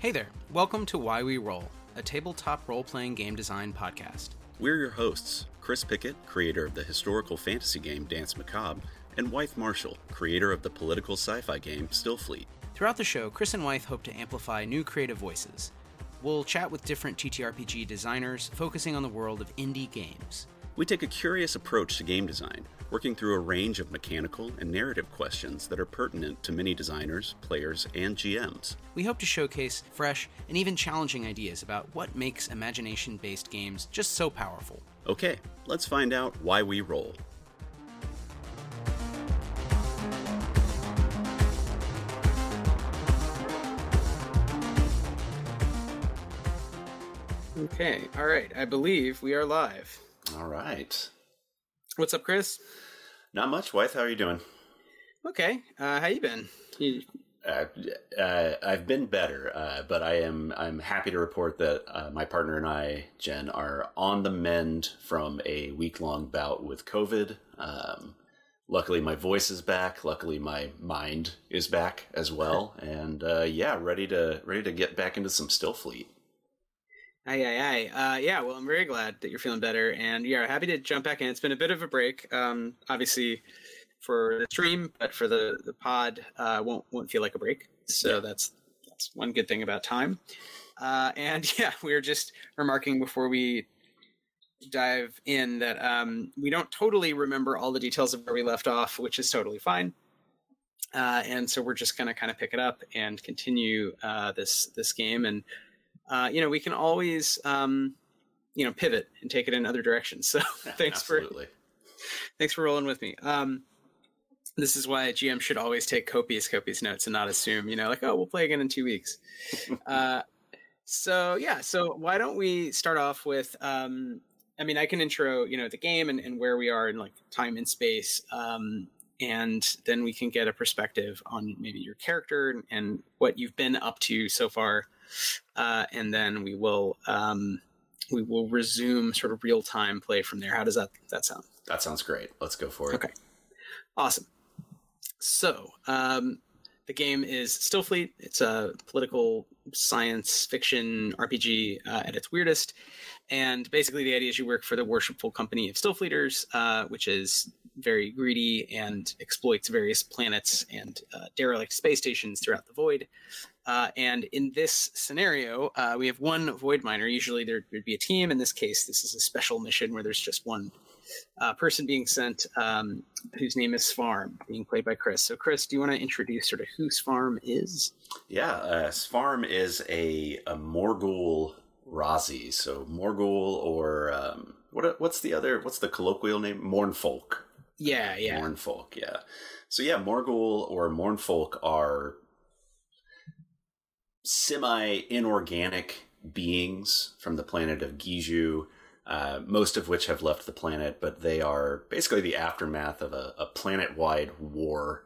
Hey there, welcome to Why We Roll, a tabletop role playing game design podcast. We're your hosts Chris Pickett, creator of the historical fantasy game Danse Macabre, and Wythe Marshall, creator of the political sci fi game Stillfleet. Throughout the show, Chris and Wythe hope to amplify new creative voices. We'll chat with different TTRPG designers focusing on the world of indie games. We take a curious approach to game design, working through a range of mechanical and narrative questions that are pertinent to many designers, players, and GMs. We hope to showcase fresh and even challenging ideas about what makes imagination based games just so powerful. Okay, let's find out why we roll. Okay, all right. I believe we are live. All right. What's up, Chris? Not much, Wythe. How are you doing? Okay. Uh, how you been? You... Uh, uh, I've been better, uh, but I am I'm happy to report that uh, my partner and I, Jen, are on the mend from a week long bout with COVID. Um, luckily, my voice is back. Luckily, my mind is back as well, and uh, yeah, ready to ready to get back into some Stillfleet. Aye, aye, aye. Uh, yeah, well, I'm very glad that you're feeling better, and yeah, happy to jump back in. It's been a bit of a break, um, obviously, for the stream, but for the the pod, uh, won't won't feel like a break. So yeah. that's that's one good thing about time. Uh, and yeah, we were just remarking before we dive in that um, we don't totally remember all the details of where we left off, which is totally fine. Uh, and so we're just going to kind of pick it up and continue uh, this this game and uh, you know, we can always, um, you know, pivot and take it in other directions. So thanks Absolutely. for thanks for rolling with me. Um, this is why a GM should always take copious, copious notes and not assume, you know, like, oh, we'll play again in two weeks. uh, so yeah, so why don't we start off with, um, I mean, I can intro, you know, the game and, and where we are in like time and space. Um, and then we can get a perspective on maybe your character and, and what you've been up to so far uh, and then we will um, we will resume sort of real time play from there. How does that that sound? That sounds great. Let's go for it. Okay, awesome. So um, the game is Stillfleet. It's a political science fiction RPG uh, at its weirdest. And basically, the idea is you work for the worshipful company of Stillfleeters, uh, which is very greedy and exploits various planets and uh, derelict space stations throughout the void. Uh, and in this scenario, uh, we have one void miner. Usually there would be a team. In this case, this is a special mission where there's just one uh, person being sent um, whose name is Svarm, being played by Chris. So, Chris, do you want to introduce sort of who Svarm is? Yeah, uh, Svarm is a, a Morgul Razi. So, Morgul or um, what? What's the other? What's the colloquial name? Mournfolk. Yeah, yeah. Mournfolk, yeah. So yeah, Morgul or Mournfolk are semi inorganic beings from the planet of Gijou, uh, most of which have left the planet, but they are basically the aftermath of a, a planet wide war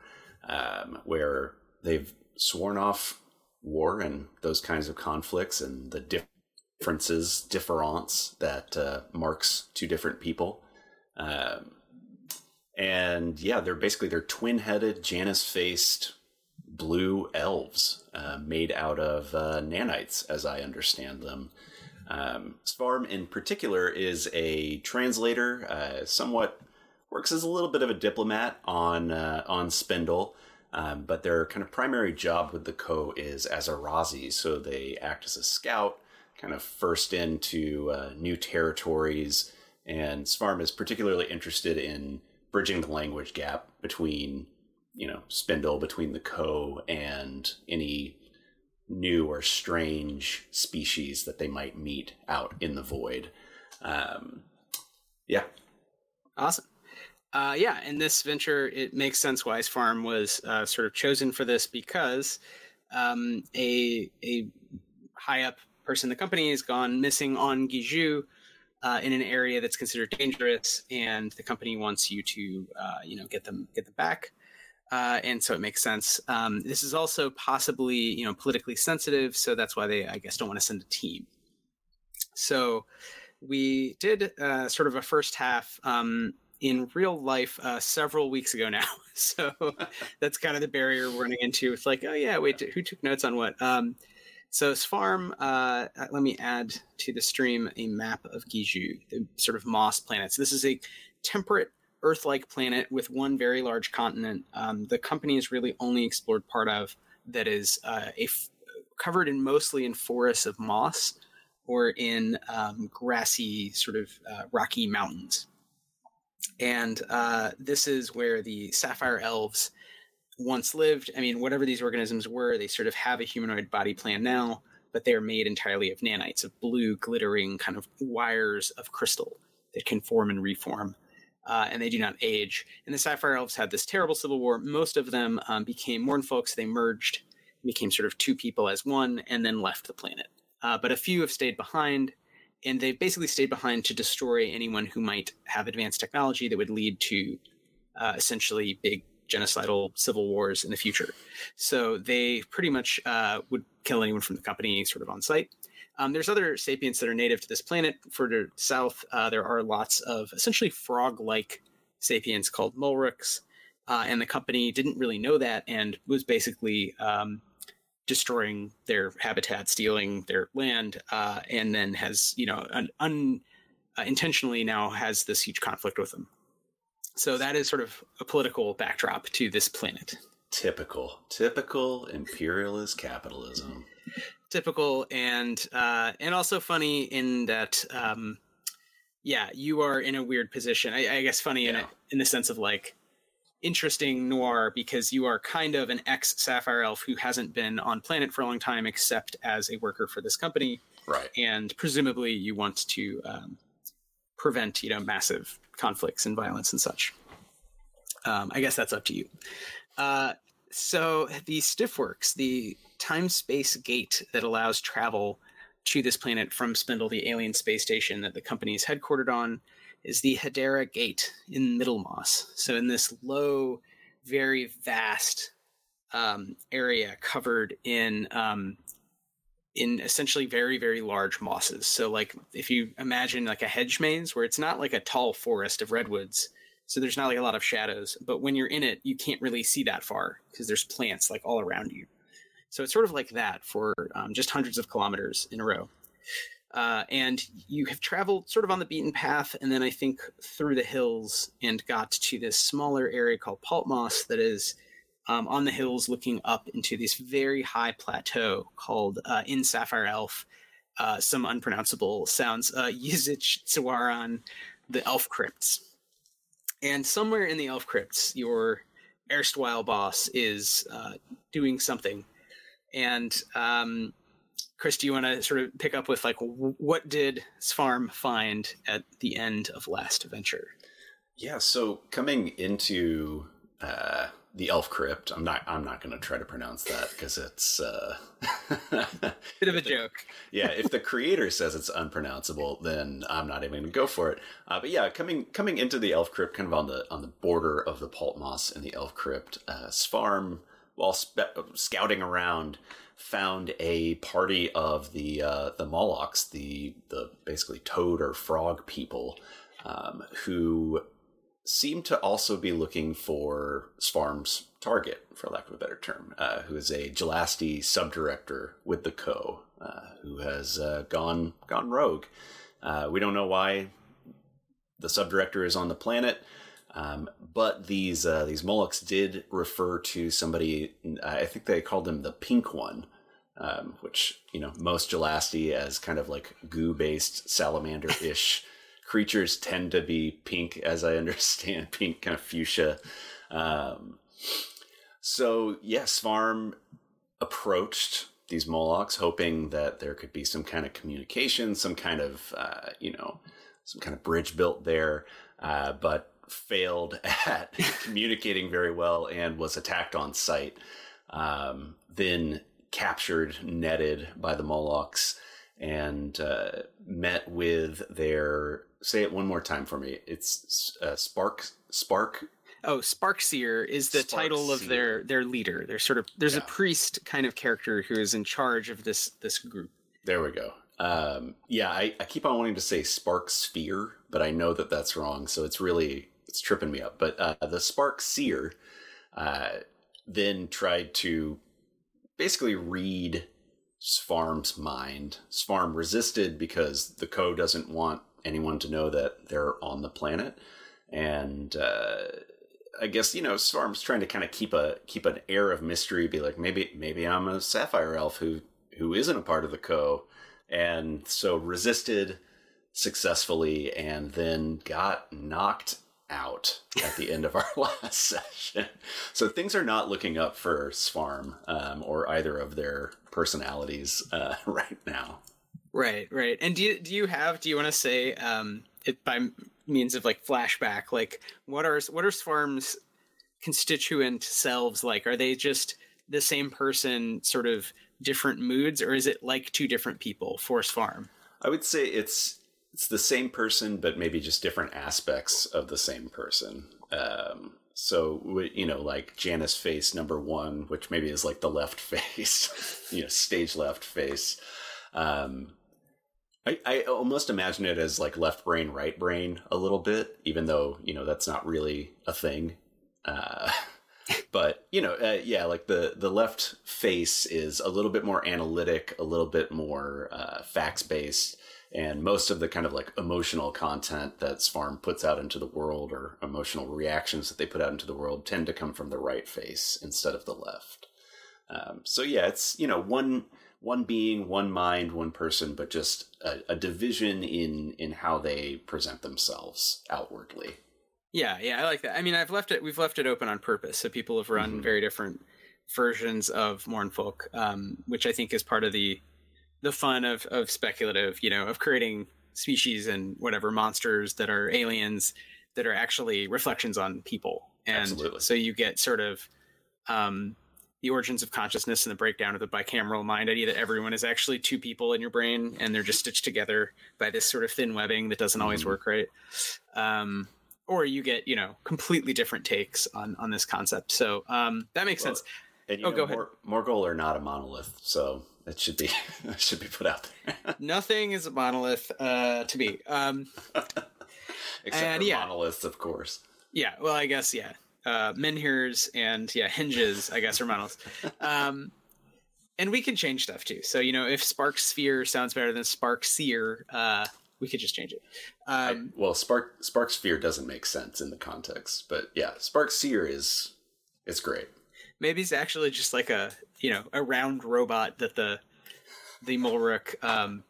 um, where they've sworn off war and those kinds of conflicts and the differences, difference that uh, marks two different people. Um, and yeah, they're basically they're twin-headed, Janus-faced blue elves uh, made out of uh, nanites, as I understand them. Um, Svarm, in particular, is a translator, uh, somewhat works as a little bit of a diplomat on uh, on Spindle. Um, but their kind of primary job with the Co is as a Razi, so they act as a scout, kind of first into uh, new territories. And Svarm is particularly interested in bridging the language gap between you know spindle between the co and any new or strange species that they might meet out in the void. Um, yeah. Awesome. Uh, yeah in this venture it makes sense why Svarm was uh, sort of chosen for this because um, a a high up person in the company has gone missing on Gijou uh, in an area that's considered dangerous, and the company wants you to, uh, you know, get them get them back. Uh, and so it makes sense. Um, this is also possibly, you know, politically sensitive, so that's why they, I guess, don't want to send a team. So we did uh, sort of a first half um, in real life uh, several weeks ago now. So that's kind of the barrier we're running into. It's like, oh yeah, wait, who took notes on what? Um, So Svarm, uh, let me add to the stream a map of Gijou, the sort of moss planets. This is a temperate Earth-like planet with one very large continent. Um, the company has really only explored part of that is uh, a f- covered in mostly in forests of moss or in um, grassy sort of uh, rocky mountains. And uh, this is where the sapphire elves once lived. I mean, whatever these organisms were, they sort of have a humanoid body plan now, but they are made entirely of nanites, of blue, glittering kind of wires of crystal that can form and reform uh, and they do not age. And the Sapphire Elves had this terrible civil war. Most of them um, became Mournfolks. They merged, became sort of two people as one, and then left the planet. Uh, but a few have stayed behind, and they've basically stayed behind to destroy anyone who might have advanced technology that would lead to uh, essentially big genocidal civil wars in the future. So they pretty much uh, would kill anyone from the company sort of on sight. Um, there's other sapients that are native to this planet. Further south, uh, there are lots of essentially frog-like sapients called Mulruks, uh, and the company didn't really know that and was basically um, destroying their habitat, stealing their land, uh, and then has you know un, un uh, now has this huge conflict with them. So that is sort of a political backdrop to this planet. Typical, typical imperialist capitalism typical and uh, and also funny in that um, yeah you are in a weird position. I, I guess funny yeah. in, a, in the sense of like interesting noir because you are kind of an ex sapphire elf who hasn't been on planet for a long time except as a worker for this company. Right. And presumably you want to um, prevent you know massive conflicts and violence and such. Um, i guess that's up to you. Uh, so the stillworks the time space gate that allows travel to this planet from Spindle, the alien space station that the company is headquartered on, is the Hedera Gate in Middlemoss. So, in this low, very vast um, area covered in um, in essentially very very large mosses. So, like if you imagine like a hedge maze where it's not like a tall forest of redwoods, so there's not like a lot of shadows, but when you're in it, you can't really see that far because there's plants like all around you. So it's sort of like that for um, just hundreds of kilometers in a row. Uh, and you have traveled sort of on the beaten path, and then I think through the hills and got to this smaller area called Paltmoss that is um, on the hills looking up into this very high plateau called uh, In Sapphire Elf. Uh, some unpronounceable sounds. Uh, Yizich Tsawaran, the Elf Crypts. And somewhere in the Elf Crypts, your erstwhile boss is uh, doing something and um, Chris, do you want to sort of pick up with like what did Svarm find at the end of last adventure? Yeah, so coming into uh, the Elf Crypt, I'm not I'm not going to try to pronounce that because it's uh, bit of a joke. yeah, if the creator says it's unpronounceable, then I'm not even going to go for it. Uh, but yeah, coming coming into the Elf Crypt, kind of on the on the border of the Paltmoss and the Elf Crypt, uh, Svarm while spe- scouting around, found a party of the uh, the Molochs, the the basically toad or frog people, um, who seem to also be looking for Svarm's target, for lack of a better term, uh, who is a Gelasti subdirector with the Co, uh, who has uh, gone gone rogue. Uh, we don't know why the subdirector is on the planet. Um, but these uh, these Molochs did refer to somebody. I think they called him the Pink One, um, which you know most Gelasti as kind of like goo based salamander ish creatures tend to be pink, as I understand, pink kind of fuchsia. Um, so yes, Svarm approached these Molochs, hoping that there could be some kind of communication, some kind of uh, you know, some kind of bridge built there. Uh, but failed at communicating very well and was attacked on sight. Um, then captured, netted by the Molochs, and uh, met with their. Say it one more time for me. It's uh, Spark. Spark. Oh, Sparkseer is the title of their their leader. There's sort of there's yeah. a priest kind of character who is in charge of this this group. There we go. Um, yeah, I, I keep on wanting to say Spark Sphere, but I know that that's wrong. So it's really it's tripping me up. But uh, the Spark Seer uh, then tried to basically read Svarm's mind. Svarm resisted because the Co doesn't want anyone to know that they're on the planet, and uh, I guess you know Svarm's trying to kind of keep a keep an air of mystery. Be like, maybe maybe I'm a sapphire elf who who isn't a part of the Co, and so resisted successfully, and then got knocked out at the end of our last session. So things are not looking up for Svarm um, or either of their personalities uh, right now. Right, right. And do you do you have do you want to say um, it by means of like flashback? Like what are what are Svarm's constituent selves like? Are they just the same person, sort of different moods, or is it like two different people for Svarm? I would say it's it's the same person, but maybe just different aspects of the same person. Um, so you know, like Janus face number one, which maybe is like the left face, you know, stage left face. Um, I, I almost imagine it as like left brain, right brain a little bit, even though you know that's not really a thing. Uh, but you know, uh, yeah, like the the left face is a little bit more analytic, a little bit more uh, facts based, and most of the kind of like emotional content that Svarm puts out into the world or emotional reactions that they put out into the world tend to come from the right face instead of the left. Um, so yeah, it's you know one one being, one mind, one person, but just a, a division in in how they present themselves outwardly. Yeah, yeah, I like that. I mean, I've left it. We've left it open on purpose, so people have run mm-hmm. very different versions of Mournfolk, um, which I think is part of the the fun of of speculative, you know, of creating species and whatever monsters that are aliens that are actually reflections on people. And Absolutely. so you get sort of um, the origins of consciousness and the breakdown of the bicameral mind idea that everyone is actually two people in your brain and they're just stitched together by this sort of thin webbing that doesn't always mm-hmm. work right. Um, or you get, you know, completely different takes on on this concept. So um, that makes well, sense. And, oh, know, go ahead. Morgul are not a monolith, so it should be it should be put out there. Nothing is a monolith uh, to me. Um, Except and, for yeah. monoliths, of course. Yeah, well, I guess yeah. Uh, menhirs and yeah, henges, I guess, are monoliths. Um, and we can change stuff too. So you know, if Spark Sphere sounds better than Spark Seer, uh, we could just change it. Um, I, well, Spark Spark Sphere doesn't make sense in the context, but yeah, Spark Seer is it's great. Maybe it's actually just like a you know a round robot that the the Mulruk um,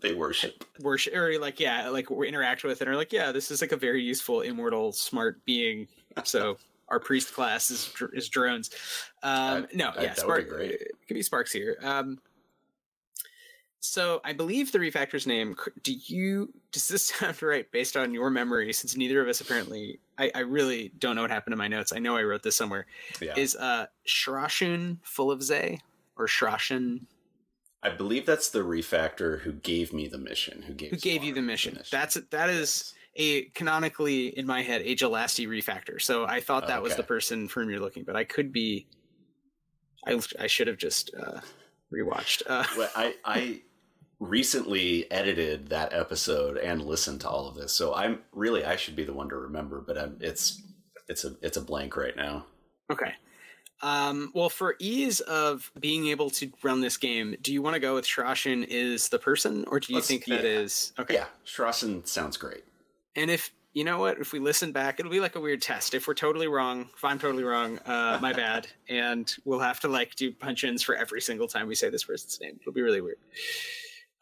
they worship worship or like yeah like we interact with and are like yeah this is like a very useful immortal smart being so our priest class is is drones um no yeah spark it could be sparks here um so I believe the refactor's name. Do you does this sound right based on your memory? Since neither of us apparently, I, I really don't know what happened to my notes. I know I wrote this somewhere. Yeah. Is uh Shrashun full of Zay or Shrashun? I believe that's the refactor who gave me the mission. Who gave who gave you the mission. the mission? That's that is a canonically in my head a Gelasti refactor. So I thought that okay. was the person for whom you're looking, but I could be. I I should have just uh, rewatched. Uh, well, I I recently edited that episode and listened to all of this. So I'm really I should be the one to remember, but I'm, it's it's a it's a blank right now. Okay. Um, well, for ease of being able to run this game, do you want to go with Shrashin is the person, or do you Let's, think that yeah. is okay? Yeah, Shrashin sounds great. And if you know what, if we listen back, it'll be like a weird test. If we're totally wrong, if I'm totally wrong, uh, my bad, and we'll have to like do punch ins for every single time we say this person's name. It'll be really weird.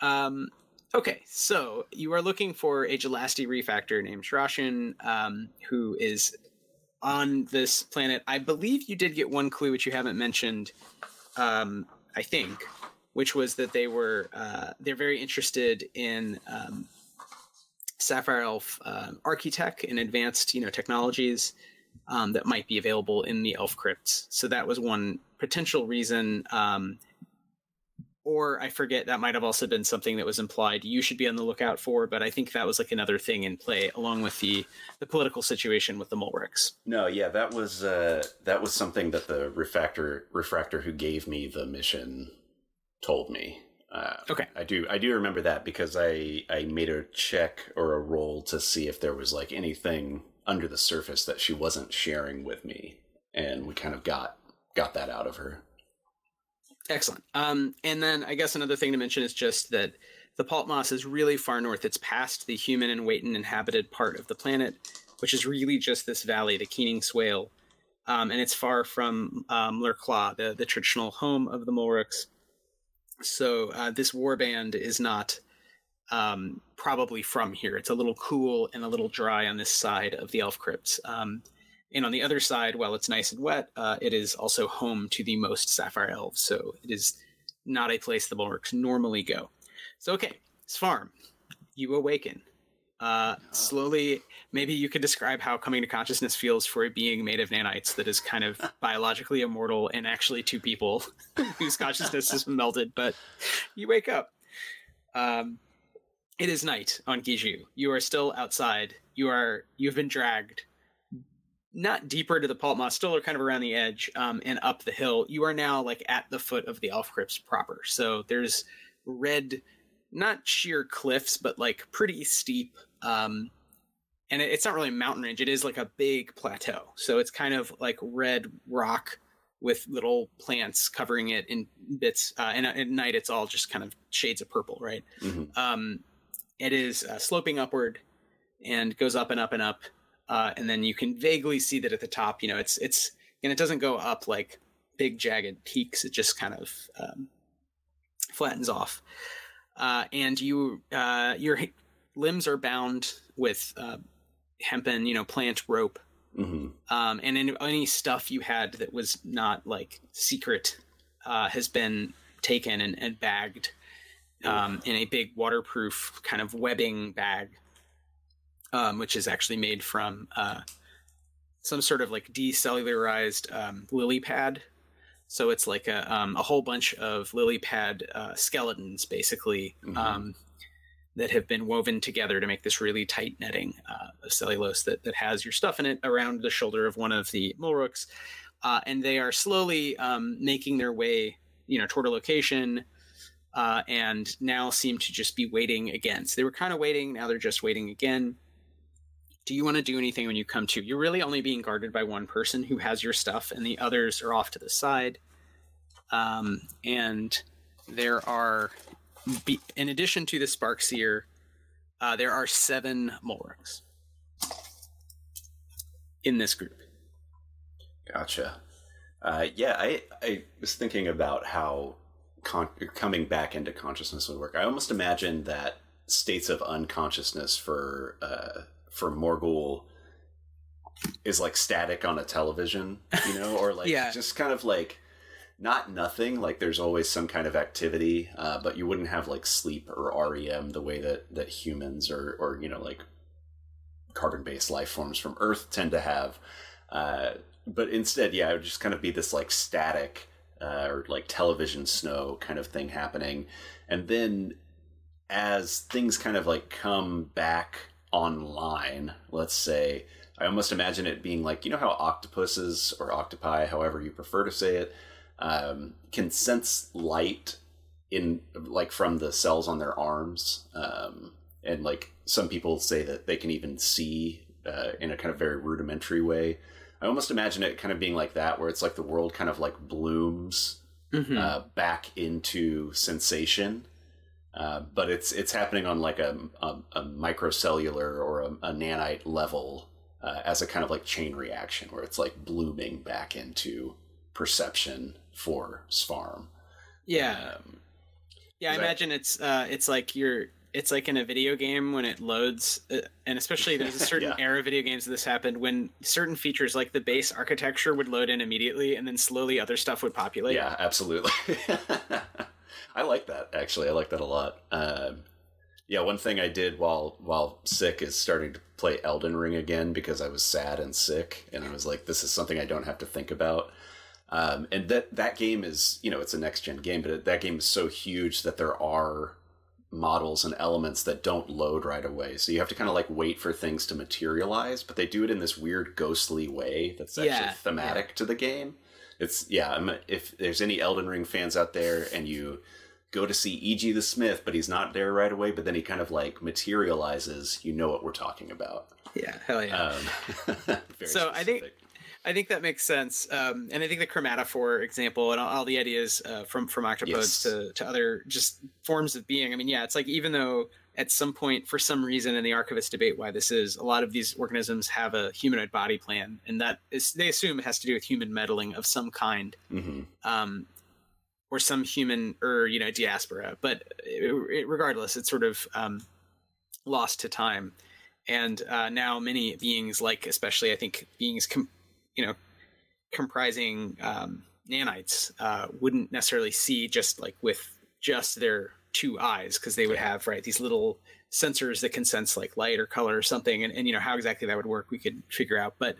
Um, okay, so you are looking for a Gelasti refactor named Shrashin, um, who is on this planet. I believe you did get one clue which you haven't mentioned. Um, I think, which was that they were uh, they're very interested in um, Sapphire Elf uh, architect and advanced you know technologies um, that might be available in the Elf crypts. So that was one potential reason. Um, or I forget that might have also been something that was implied you should be on the lookout for, but I think that was like another thing in play along with the the political situation with the Mulrics. No, yeah, that was uh, that was something that the refactor refractor who gave me the mission told me. Uh, okay, I do I do remember that because I I made a check or a roll to see if there was like anything under the surface that she wasn't sharing with me, and we kind of got got that out of her. Excellent. Um, and then I guess another thing to mention is just that the Palt Moss is really far north. It's past the human and Weyton inhabited part of the planet, which is really just this valley, the Keening Swale. Um, and it's far from um, Lurkla, the, the traditional home of the Mulrooks. So uh, this warband is not um, probably from here. It's a little cool and a little dry on this side of the Elf Crypts. Um, and on the other side, while it's nice and wet, uh, it is also home to the most sapphire elves. So it is not a place the Mulrooks normally go. So, okay, Svarm, you awaken. Uh, slowly, maybe you could describe how coming to consciousness feels for a being made of nanites that is kind of biologically immortal and actually two people whose consciousness is melted, but you wake up. Um, it is night on Gijou. You are still outside. You are you've been dragged not deeper to the moss, still are kind of around the edge um, and up the hill. You are now like at the foot of the Elf Crypts proper. So there's red, not sheer cliffs, but like pretty steep. Um, and it, it's not really a mountain range. It is like a big plateau. So it's kind of like red rock with little plants covering it in bits. Uh, and at night, it's all just kind of shades of purple, right? Mhm. Um, it is uh, sloping upward and goes up and up and up. Uh, and then you can vaguely see that at the top, you know, it's it's and it doesn't go up like big jagged peaks. It just kind of um, flattens off. Uh, and you uh, your limbs are bound with uh, hempen, you know, plant rope hmm um, and any, any stuff you had that was not like secret uh, has been taken and, and bagged um, in a big waterproof kind of webbing bag, um, which is actually made from uh, some sort of like decellularized um, lily pad. So it's like a, um, a whole bunch of lily pad uh, skeletons, basically, Mhm. um, that have been woven together to make this really tight netting uh, of cellulose that, that has your stuff in it around the shoulder of one of the Mulrooks. Uh, and they are slowly um, making their way, you know, toward a location, uh, and now seem to just be waiting again. So they were kind of waiting, now they're just waiting again. Do you want to do anything when you come to? You're really only being guarded by one person who has your stuff, and the others are off to the side. Um, and there are, be, in addition to the Sparkseer, uh, there are seven Mulrooks in this group. Gotcha. Uh, yeah, I I was thinking about how con- coming back into consciousness would work. I almost imagine that states of unconsciousness for uh, for Morgul is like static on a television, you know, or like Yeah. just kind of like not nothing. Like there's always some kind of activity, uh, but you wouldn't have like sleep or REM the way that that humans or or you know like carbon based life forms from Earth tend to have. Uh, but instead, yeah, it would just kind of be this like static uh, or like television snow kind of thing happening. And then as things kind of like come back online, let's say, I almost imagine it being like, you know how octopuses or octopi, however you prefer to say it, um, can sense light in like from the cells on their arms. Um, and like some people say that they can even see uh, in a kind of very rudimentary way. I almost imagine it kind of being like that, where it's like the world kind of like blooms Mhm. uh, back into sensation, uh, but it's it's happening on like a, a, a microcellular or a, a nanite level uh, as a kind of like chain reaction, where it's like blooming back into perception for Svarm. yeah, Um, yeah. I imagine it's uh, it's like you're it's like in a video game when it loads, uh, and especially there's a certain Yeah. era of video games that this happened when certain features like the base architecture would load in immediately, and then slowly other stuff would populate. yeah, absolutely. I like that actually. I like that a lot. Um, yeah, one thing I did while while sick is starting to play Elden Ring again because I was sad and sick, and I was like, this is something I don't have to think about. Um, and that that game is, you know, it's a next gen game, but it, that game is so huge that there are models and elements that don't load right away. So you have to kind of like wait for things to materialize, but they do it in this weird ghostly way that's actually Yeah, thematic to the game. It's yeah, I'm, if there's any Elden Ring fans out there and you go to see Iji the Smith, but he's not there right away, but then he kind of like materializes, you know what we're talking about. yeah, hell yeah. Um, very So I think- I think that makes sense. Um, and I think the chromatophore example and all, all the ideas uh, from from octopodes Yes. to, to other just forms of being. I mean, yeah, it's like even though at some point, for some reason, in the archivist debate why this is, a lot of these organisms have a humanoid body plan, and that is they assume it has to do with human meddling of some kind. hmm Um, or some human or you know diaspora but it, it- regardless it's sort of um, lost to time. And uh, now many beings like especially i think beings com- you know comprising um, nanites uh, wouldn't necessarily see just like with just their two eyes because they would have right these little sensors that can sense like light or color or something and, and you know how exactly that would work we could figure out. But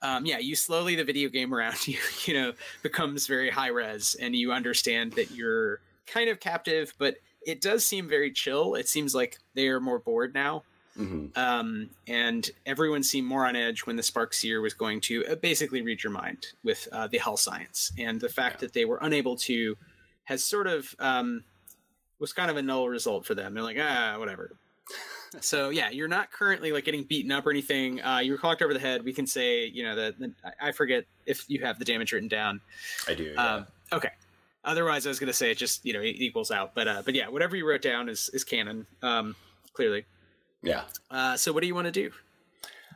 um, yeah you slowly the video game around you you know becomes very high res and you understand that you're kind of captive but it does seem very chill. It seems like they are more bored now. Hmm um, and everyone seemed more on edge when the spark seer was going to uh, basically read your mind with uh, the hell science. And the fact Yeah. that they were unable to has sort of um, was kind of a null result for them. They're like ah whatever so yeah you're not currently like getting beaten up or anything uh, you were clocked over the head we can say you know that I- i forget if you have the damage written down I do. Yeah. um, okay. Otherwise, I was going to say it just you know it equals out, but uh, but yeah, whatever you wrote down is is canon. Um, clearly. yeah. Uh, so what do you want to do?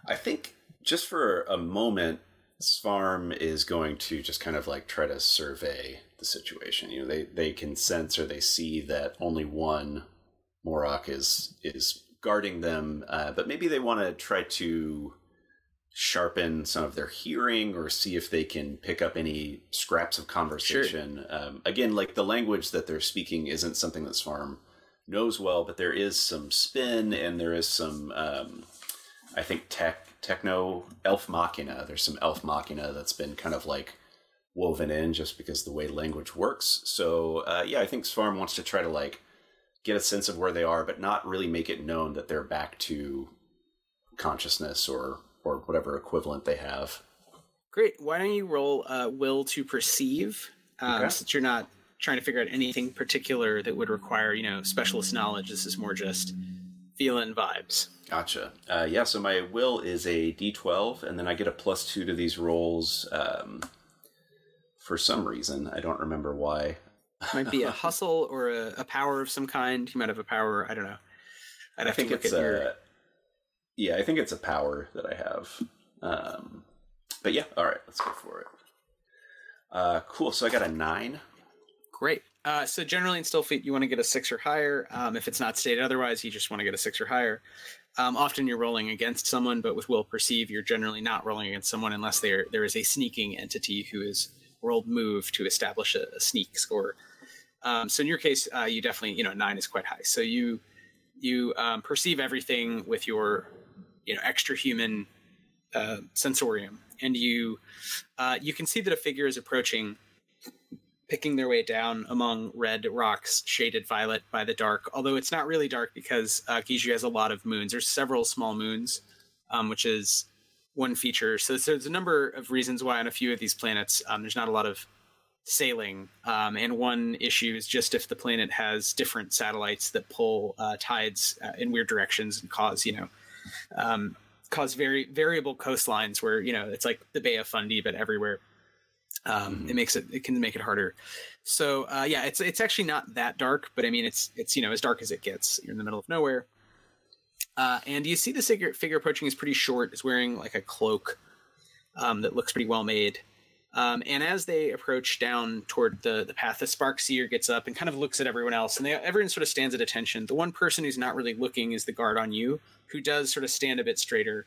I think just for a moment, Svarm is going to just kind of like try to survey the situation. You know, they they can sense or they see that only one Morok is is guarding them, uh, but maybe they want to try to sharpen some of their hearing or see if they can pick up any scraps of conversation. Um, again, like the language that they're speaking isn't something that Svarm knows well, but there is some spin and there is some, um, I think, tech, techno elf machina. There's some elf machina that's been kind of like woven in just because the way language works. So, uh, yeah, I think Svarm wants to try to like get a sense of where they are, but not really make it known that they're back to consciousness or or whatever equivalent they have. Great. Why don't you roll uh, will to perceive, um, Okay. since you're not trying to figure out anything particular that would require you know specialist knowledge. This is more just feeling vibes. Gotcha. Uh, yeah, so my will is a d12, and then I get a plus two to these rolls um, for some reason. I don't remember why. Might be a hustle or a, a power of some kind. You might have a power. I don't know. I'd I think to look it's at a. your. Yeah, I think it's a power that I have. Um, but yeah, all right, let's go for it. Uh, cool. So I got a nine. Great. Uh, so generally in Stillfleet, you want to get a six or higher. Um, if it's not stated otherwise, you just want to get a six or higher. Um, often you're rolling against someone, but with Will Perceive, you're generally not rolling against someone unless there there is a sneaking entity who is rolled move to establish a, a sneak score. Um, so in your case, uh, you definitely you know nine is quite high. So you you um, perceive everything with your you know extra human uh, sensorium, and you uh, you can see that a figure is approaching picking their way down among red rocks shaded violet by the dark although it's not really dark because uh, Gijou has a lot of moons there's several small moons um, which is one feature. So there's a number of reasons why on a few of these planets um, there's not a lot of sailing. Um, and one issue is just if the planet has different satellites that pull uh, tides uh, in weird directions and cause you know um, cause very variable coastlines where you know it's like the bay of fundy but everywhere. Mhm. it makes it it can make it harder. So uh, yeah it's it's actually not that dark but i mean it's it's you know as dark as it gets. You're in the middle of nowhere uh, and you see the figure, figure approaching is pretty short is wearing like a cloak um, that looks pretty well made um, and as they approach down toward the, the path, the spark seer gets up and kind of looks at everyone else, and they, everyone sort of stands at attention. The one person who's not really looking is the guard on you, who does sort of stand a bit straighter,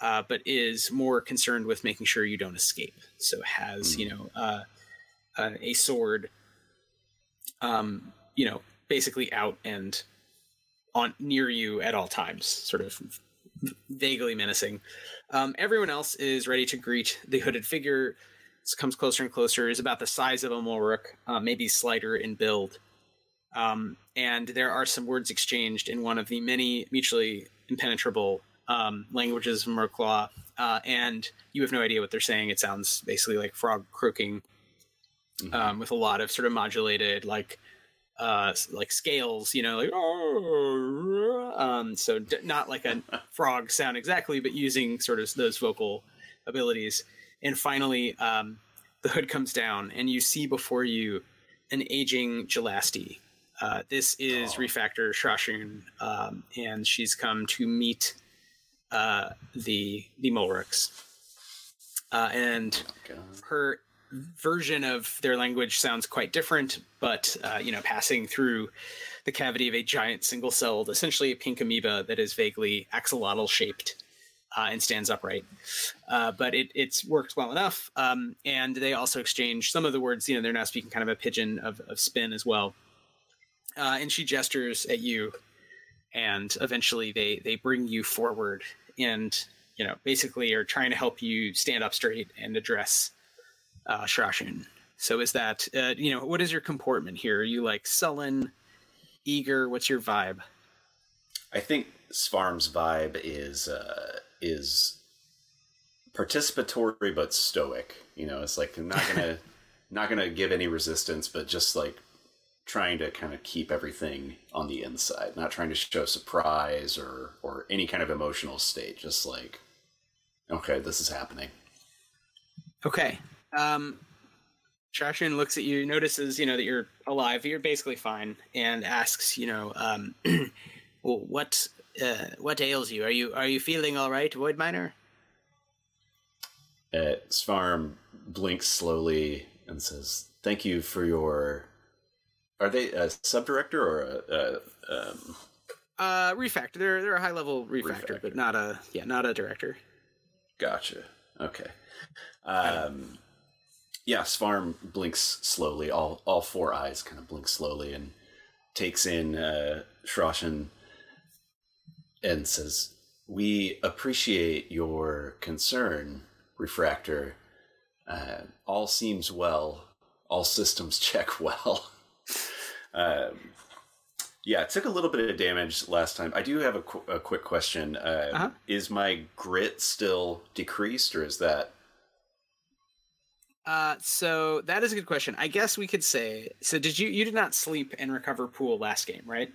uh, but is more concerned with making sure you don't escape. So has you know uh, uh, a sword, um, you know, basically out and on near you at all times, sort of vaguely menacing. Um, everyone else is ready to greet the hooded figure. This comes closer and closer. Is about the size of a Mulrook, uh, maybe slighter in build. Um, and there are some words exchanged in one of the many mutually impenetrable um, languages of Merklaw, uh, and you have no idea what they're saying. It sounds basically like frog croaking, Mhm. um, with a lot of sort of modulated, like uh, like scales, you know, like um, so d- not like a frog sound exactly, but using sort of those vocal abilities. and finally, um, the hood comes down, and you see before you an aging Gelasti. Uh, this is Oh. Refactor Shrashun, um, and she's come to meet uh, the the Mulricks. Uh, and God. her version of their language sounds quite different, but uh, you know, passing through the cavity of a giant single-celled, essentially a pink amoeba that is vaguely axolotl shaped uh, and stands upright. Uh, but it, it's worked well enough, um, and they also exchange some of the words. You know, they're now speaking kind of a pidgin of, of spin as well. Uh, and she gestures at you, and eventually they they bring you forward, and you know, basically are trying to help you stand up straight and address uh, Shrashun. So is that uh, you know what is your comportment here? Are you like sullen, eager? What's your vibe? I think Svarm's vibe is uh, is participatory but stoic. You know, it's like I'm not gonna not gonna give any resistance, but just like trying to kind of keep everything on the inside, not trying to show surprise or or any kind of emotional state. Just like, okay, this is happening. Okay. Um, Shrashun looks at you, notices you know that you're alive, you're basically fine, and asks, you know, um, well, what uh, what ails you? Are you are you feeling all right, Void Miner? Uh, Svarm blinks slowly and says, "Thank you for your." Are they a subdirector or a, a um, Uh, refactor. They're they're a high level refactor, but not a yeah, not a director. Gotcha. Okay. Um, yeah, Svarm blinks slowly. All all four eyes kind of blink slowly and takes in uh, Shroshin and says, "We appreciate your concern, Refractor. Uh, all seems well. All systems check well." um, yeah, it took a little bit of damage last time. I do have a, qu- a quick question. Uh, Uh-huh. Is my grit still decreased, or is that Uh, so that is a good question. I guess we could say. So did you you did not sleep and recover pool last game, right?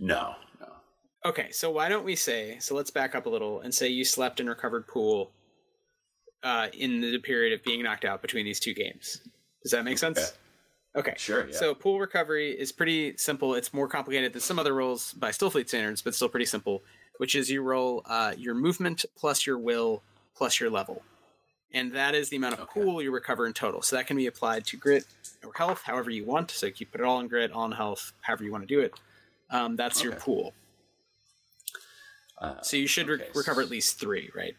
no? No. Okay, so why don't we say? So let's back up a little and say you slept and recovered pool uh, in the period of being knocked out between these two games. Does that make sense? Okay. Sure. Yeah. So pool recovery is pretty simple. It's more complicated than some other rolls by Stillfleet standards, but still pretty simple. Which is you roll uh, your movement plus your will plus your level, and that is the amount of Okay. pool you recover in total. So that can be applied to grit or health, however you want. So you put it all in grit, all in health, however you want to do it. Um, that's your pool. Uh, So you should re- okay. recover at least three, right?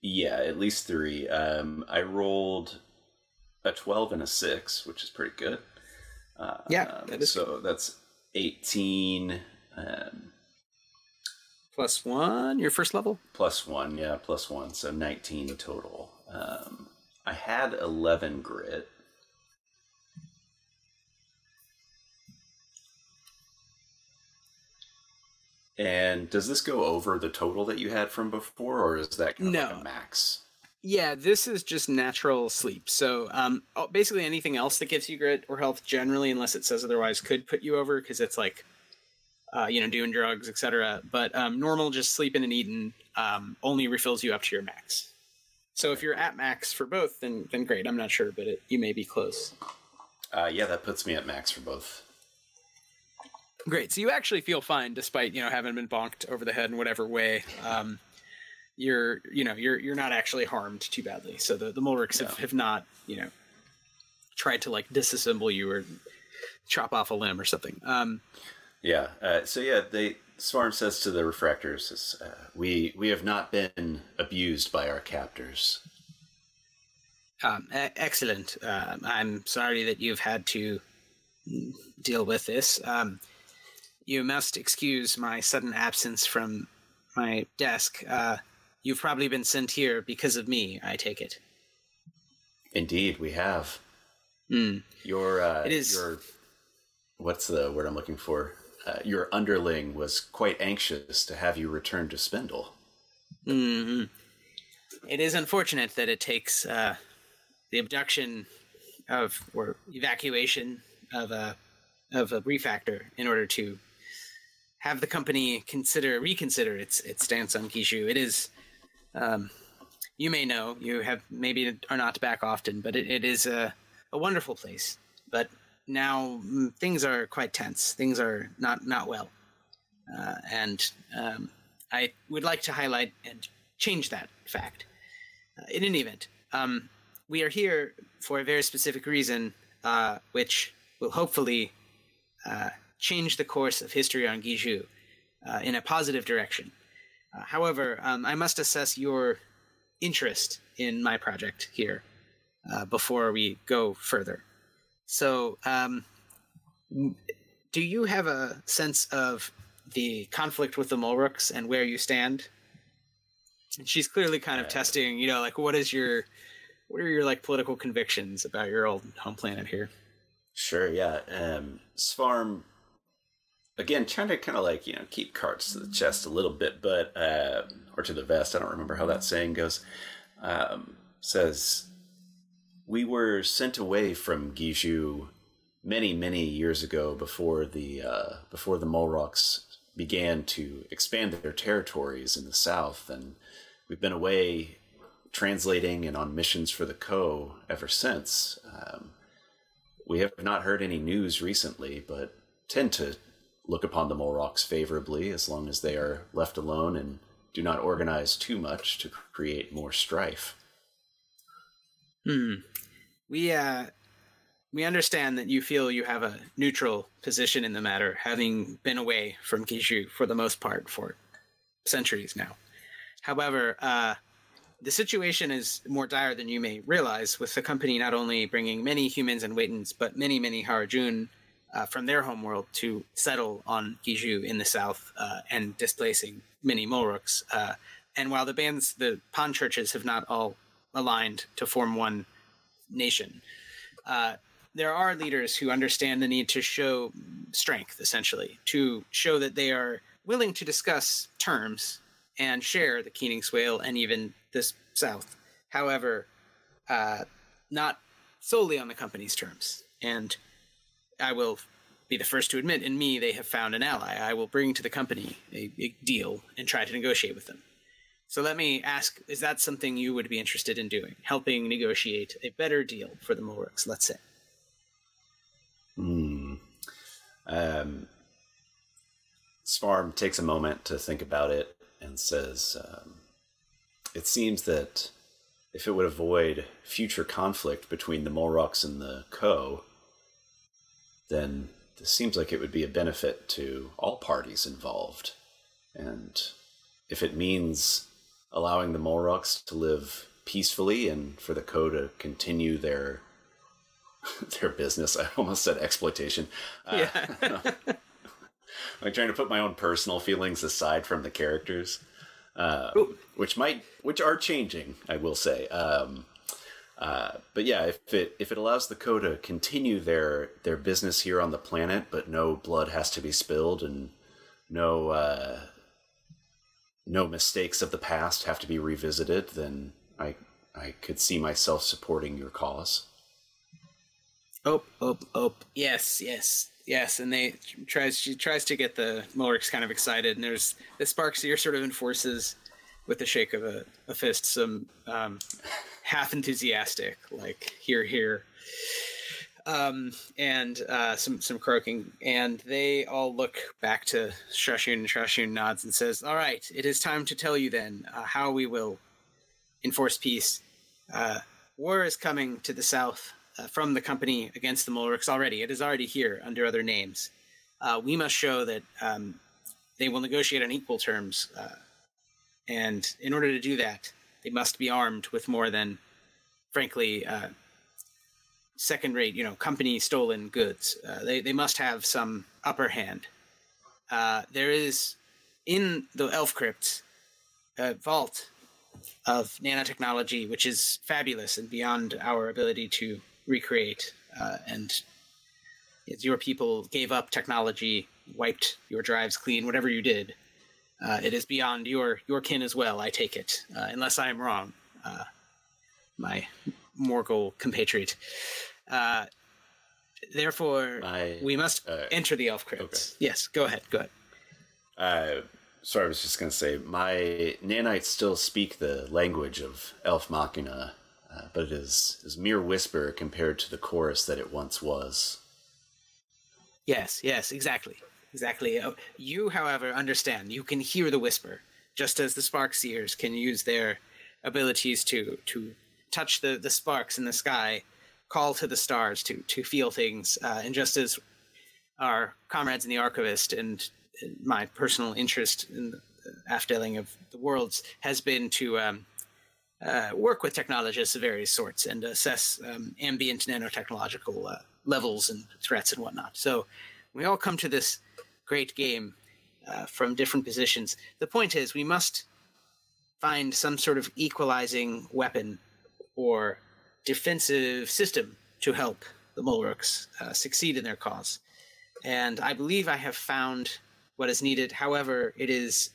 yeah, at least three. Um, I rolled a twelve and a six, which is pretty good. Uh, Yeah, um, that is so that's eighteen um, Plus one, your first level. plus one. Yeah, plus one, so nineteen total. Um, I had eleven grit. And does this go over the total that you had from before, or is that kind of like No. a max? Yeah, this is just natural sleep. So um, basically, anything else that gives you grit or health, generally, unless it says otherwise, could put you over because it's like, uh, you know, doing drugs, etc. But um, normal, just sleeping and eating, um, only refills you up to your max. So if you're at max for both, then then great. I'm not sure, but it, you may be close. Uh, yeah, that puts me at max for both. Great. So you actually feel fine, despite you know having been bonked over the head in whatever way. Um, you're you know you're you're not actually harmed too badly. So the the Mulricks have, No. have not you know tried to like disassemble you or chop off a limb or something. Um, Yeah. Uh, so yeah, they Svarm says to the refractors, is, uh, "We we have not been abused by our captors." um, excellent. Um, I'm sorry that you've had to mm, deal with this. Um, you must excuse my sudden absence from my desk. Uh, you've probably been sent here because of me. I take it. Indeed, we have. Hmm. Your uh, It is- your what's the word I'm looking for? Uh, your underling was quite anxious to have you return to Spindle. hmm It is unfortunate that it takes uh, the abduction of or evacuation of a of a refactor in order to have the company consider reconsider its its stance on Gijou. It is um, you may know, you have maybe are not back often, but it, it is a, a wonderful place. But now mm, things are quite tense. Things are not not well, uh, and um, I would like to highlight and change that fact. Uh, in any event, um, we are here for a very specific reason, uh, which will hopefully uh, change the course of history on Gijou uh, in a positive direction. Uh, however, um, I must assess your interest in my project here before we go further. So, um, do you have a sense of the conflict with the Mulrooks and where you stand? she's clearly kind of uh, testing, you know, like what is your what are your like political convictions about your old home planet here? Sure, yeah. Um, Svarm again trying to kind of like you know keep cards to the chest a little bit but uh, or to the vest i don't remember how that saying goes um, says we were sent away from Gijou many many years ago before the uh, before the Mulrocks began to expand their territories in the south and we've been away translating and on missions for the co ever since um, we have not heard any news recently but tend to look upon the Mulrocks favorably as long as they are left alone and do not organize too much to create more strife. Hmm. We uh we understand that you feel you have a neutral position in the matter, having been away from Gijou for the most part for centuries now. However, uh, the situation is more dire than you may realize, with the company not only bringing many humans and Waitans, but many, many Harajun uh, from their homeworld to settle on Gijou in the south uh, and displacing many Mulrooks. Uh, and while the bands, the Pan churches, have not all aligned to form one nation, uh, there are leaders who understand the need to show strength, essentially, to show that they are willing to discuss terms and share the Keening Swale and even the South. However, uh, not solely on the company's terms. And I will be the first to admit in me they have found an ally. I will bring to the company a, a deal and try to negotiate with them. So let me ask is that something you would be interested in doing? Helping negotiate a better deal for the Mulrooks, let's say? Hmm. Um, Svarm takes a moment to think about it and says, um, It seems that if it would avoid future conflict between the Mulrocks and the Co., then this seems like it would be a benefit to all parties involved. And if it means allowing the Mulrocks to live peacefully and for the Co to continue their their business, I almost said exploitation. Uh, yeah. I'm trying to put my own personal feelings aside from the characters, uh, which might, which are changing. I will say. Um, uh, but yeah, if it if it allows the Co to continue their their business here on the planet, but no blood has to be spilled and no uh, no mistakes of the past have to be revisited, then I I could see myself supporting your cause. Oh, oh, oh! Yes, yes, yes. And they tries she tries to get the Mulrooks kind of excited, and there's the sparks here sort of enforces with the shake of a, a fist some um, half enthusiastic, like here, here, um, and uh, some some croaking, and they all look back to Shashun, and Shashun nods and says, "All right, it is time to tell you then uh, how we will enforce peace. Uh, war is coming to the south uh, from the company against the Mulrooks already. It is already here under other names. Uh, we must show that um, they will negotiate on equal terms." Uh, and in order to do that, they must be armed with more than, frankly, uh, second-rate, you know, company stolen goods. Uh, they they must have some upper hand. Uh, there is in the Elf Crypt a vault of nanotechnology, which is fabulous and beyond our ability to recreate. Uh, and your people gave up technology, wiped your drives clean, whatever you did uh, it is beyond your your kin as well. I take it, uh, unless I am wrong, uh, my Morgul compatriot. Uh, therefore, I, we must uh, enter the elf crypt. Okay. Yes, go ahead. Go ahead. Uh, sorry, I was just going to say my nanites still speak the language of Elf Machina, uh, but it is is mere whisper compared to the chorus that it once was. Yes, yes, exactly, exactly. Uh, You, however, understand. You can hear the whisper, just as the spark seers can use their abilities to to touch the the sparks in the sky, call to the stars to to feel things, uh, and just as our comrades in the archivist and my personal interest in the afdeling of the worlds has been to um, uh, work with technologists of various sorts and assess um, ambient nanotechnological uh, levels and threats and whatnot. So we all come to this great game uh, from different positions. The point is, we must find some sort of equalizing weapon or defensive system to help the Mulrooks uh, succeed in their cause. And I believe I have found what is needed. However, it is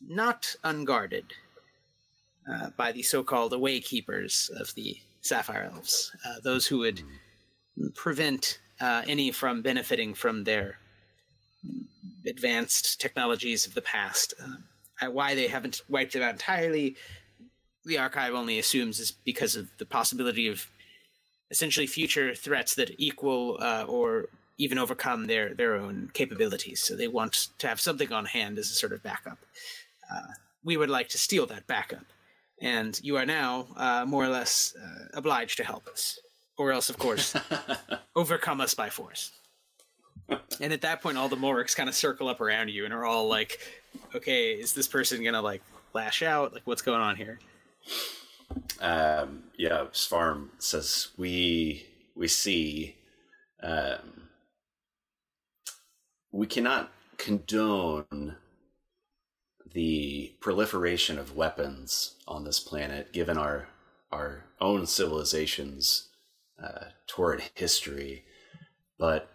not unguarded uh, by the so-called away keepers of the Sapphire Elves, uh, those who would prevent uh, any from benefiting from their advanced technologies of the past. Um, why they haven't wiped it out entirely, the archive only assumes is because of the possibility of essentially future threats that equal uh, or even overcome their their own capabilities. So they want to have something on hand as a sort of backup. Uh, we would like to steal that backup, and you are now uh, more or less uh, obliged to help us, or else, of course, overcome us by force. and at that point, all the Morix kind of circle up around you and are all like, "Okay, is this person gonna like lash out? Like, what's going on here?" Um, yeah, Svarm says we we see um, we cannot condone the proliferation of weapons on this planet, given our our own civilization's uh, torrid history. But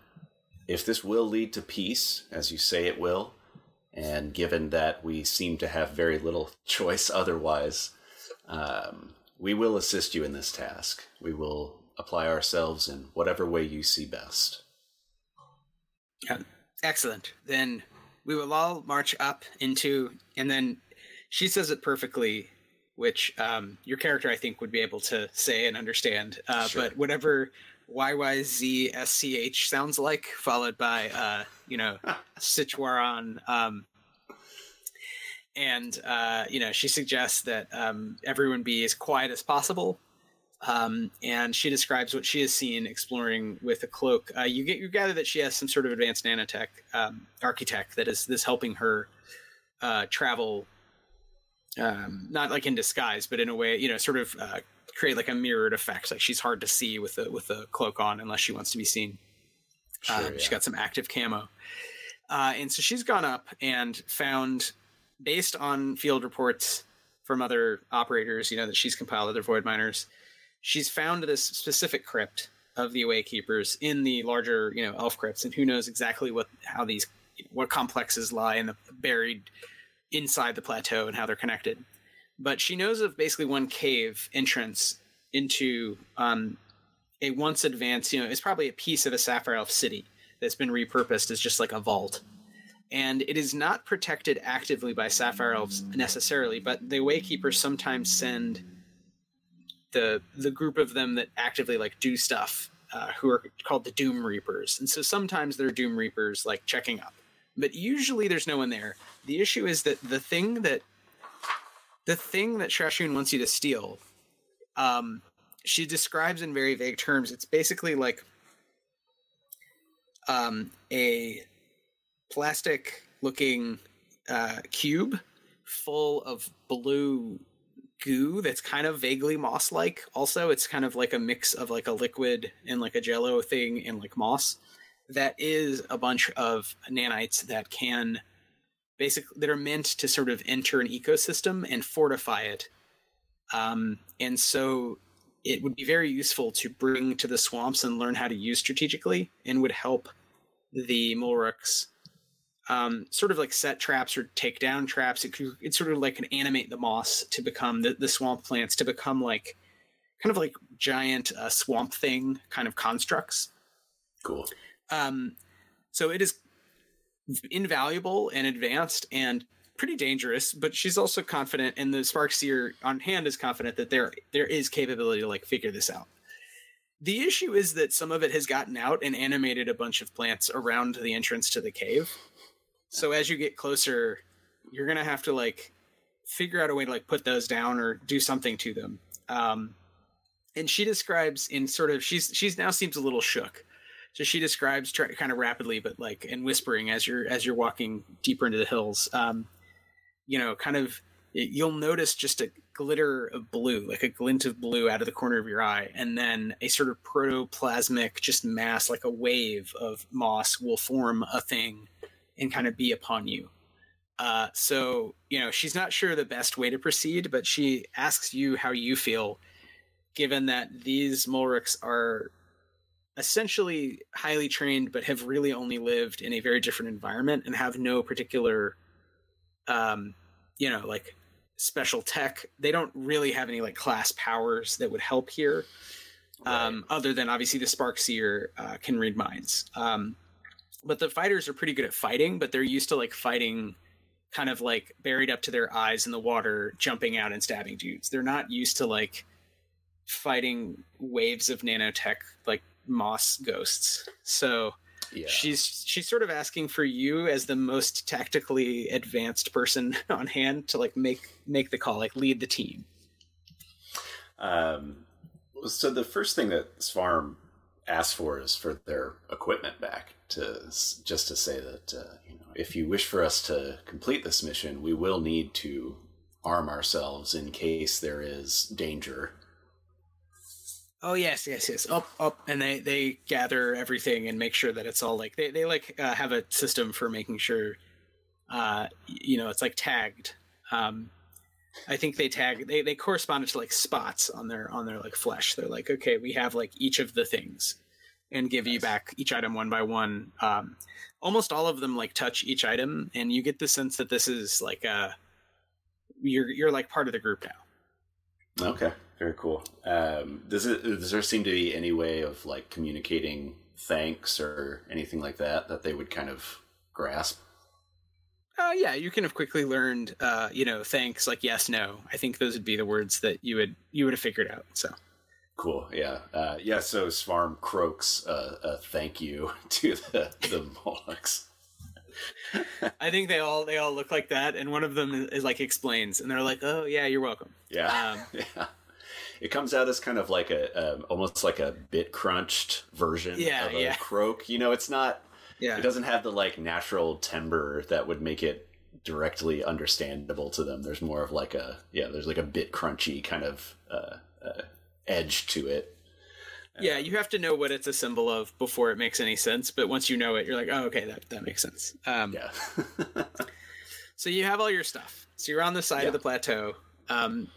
if this will lead to peace, as you say it will, and given that we seem to have very little choice otherwise, um, we will assist you in this task. We will apply ourselves in whatever way you see best. Yeah. Excellent. Then we will all march up into, and then she says it perfectly, which um, your character I think would be able to say and understand. Uh, Sure. But whatever YYZSCH sounds like, followed by uh, you know Sichuaran. Um, and uh, you know she suggests that um, everyone be as quiet as possible um, and she describes what she has seen exploring with a cloak. Uh, you get you gather that she has some sort of advanced nanotech um, architect that is this helping her uh, travel, um, not like in disguise, but in a way, you know, sort of uh, create like a mirrored effect. Like she's hard to see with the with the cloak on unless she wants to be seen. Sure, Um, She's yeah. got some active camo. Uh, and so she's gone up and found, based on field reports from other operators, you know, that she's compiled, other void miners, she's found this specific crypt of the Away Keepers in the larger, you know, elf crypts, and who knows exactly what how these what complexes lie in the buried inside the plateau and how they're connected. But she knows of basically one cave entrance into um, a once advanced, you know, it's probably a piece of a Sapphire Elf city that's been repurposed as just like a vault. And it is not protected actively by Sapphire Elves necessarily, but the Waykeepers sometimes send the the group of them that actively like do stuff, uh, who are called the Doom Reapers. And so sometimes they're Doom Reapers like checking up, but usually there's no one there. The issue is that the thing that the thing that Shashun wants you to steal um, she describes in very vague terms. It's basically like um, a plastic looking uh, cube full of blue goo that's kind of vaguely moss like. Also, it's kind of like a mix of like a liquid and like a jello thing and like moss. That is a bunch of nanites that can basically that are meant to sort of enter an ecosystem and fortify it um, and so it would be very useful to bring to the swamps and learn how to use strategically and would help the Mulruks um, sort of like set traps or take down traps. It could, it's sort of like can animate the moss to become the, the swamp plants to become like kind of like giant uh, swamp thing kind of constructs. Cool. Um, so it is invaluable and advanced and pretty dangerous, but she's also confident, and the Spark Seer on hand is confident that there there is capability to like figure this out. The issue is that some of it has gotten out and animated a bunch of plants around the entrance to the cave. So as you get closer, you're gonna have to like figure out a way to like put those down or do something to them. Um, and she describes in sort of she's she's now seems a little shook. So she describes try, kind of rapidly, but like and whispering as you're as you're walking deeper into the hills. Um, you know, kind of you'll notice just a glitter of blue, like a glint of blue out of the corner of your eye, and then a sort of protoplasmic just mass, like a wave of moss, will form a thing and kind of be upon you. Uh, so you know she's not sure the best way to proceed, but she asks you how you feel, given that these Mulrics are essentially highly trained, but have really only lived in a very different environment and have no particular, um, you know, like special tech. They don't really have any like class powers that would help here, um, other than obviously the Spark Seer uh, can read minds. Um, but the fighters are pretty good at fighting, but they're used to like fighting kind of like buried up to their eyes in the water, jumping out and stabbing dudes. They're not used to like fighting waves of nanotech like moss ghosts. So yeah. she's she's sort of asking for you as the most tactically advanced person on hand to like make make the call, like lead the team. Um, so the first thing that Svarm asks for is for their equipment back to just to say that uh, you know if you wish for us to complete this mission, we will need to arm ourselves in case there is danger Oh yes, yes, yes. Up, up, and they they gather everything and make sure that it's all like they they like uh, have a system for making sure, uh, you know, it's like tagged. Um, I think they tag they they correspond to like spots on their on their like flesh. They're like, okay, we have like each of the things, and give nice. you back each item one by one. Um, almost all of them like touch each item, and you get the sense that this is like uh, you're you're like part of the group now. Okay. Very cool. Um, does it does there seem to be any way of like communicating thanks or anything like that that they would kind of grasp? Uh, yeah, you can have quickly learned, uh, you know, thanks like yes, no. I think those would be the words that you would you would have figured out. So cool, yeah, uh, yeah. So Svarm croaks uh, a thank you to the the Molochs. I think they all they all look like that, and one of them is, is, like explains, and they're like, "Oh yeah, you're welcome." Yeah, um, yeah it comes out as kind of like a um, almost like a bit crunched version yeah, of a yeah. croak. You know, it's not. Yeah. It doesn't have the like natural timbre that would make it directly understandable to them. There's more of like a yeah. There's like a bit crunchy kind of uh, uh, edge to it. Yeah, you have to know what it's a symbol of before it makes any sense. But once you know it, you're like, oh, okay, that that makes sense. Um, yeah. so you have all your stuff. So you're on the side yeah. of the plateau. Um,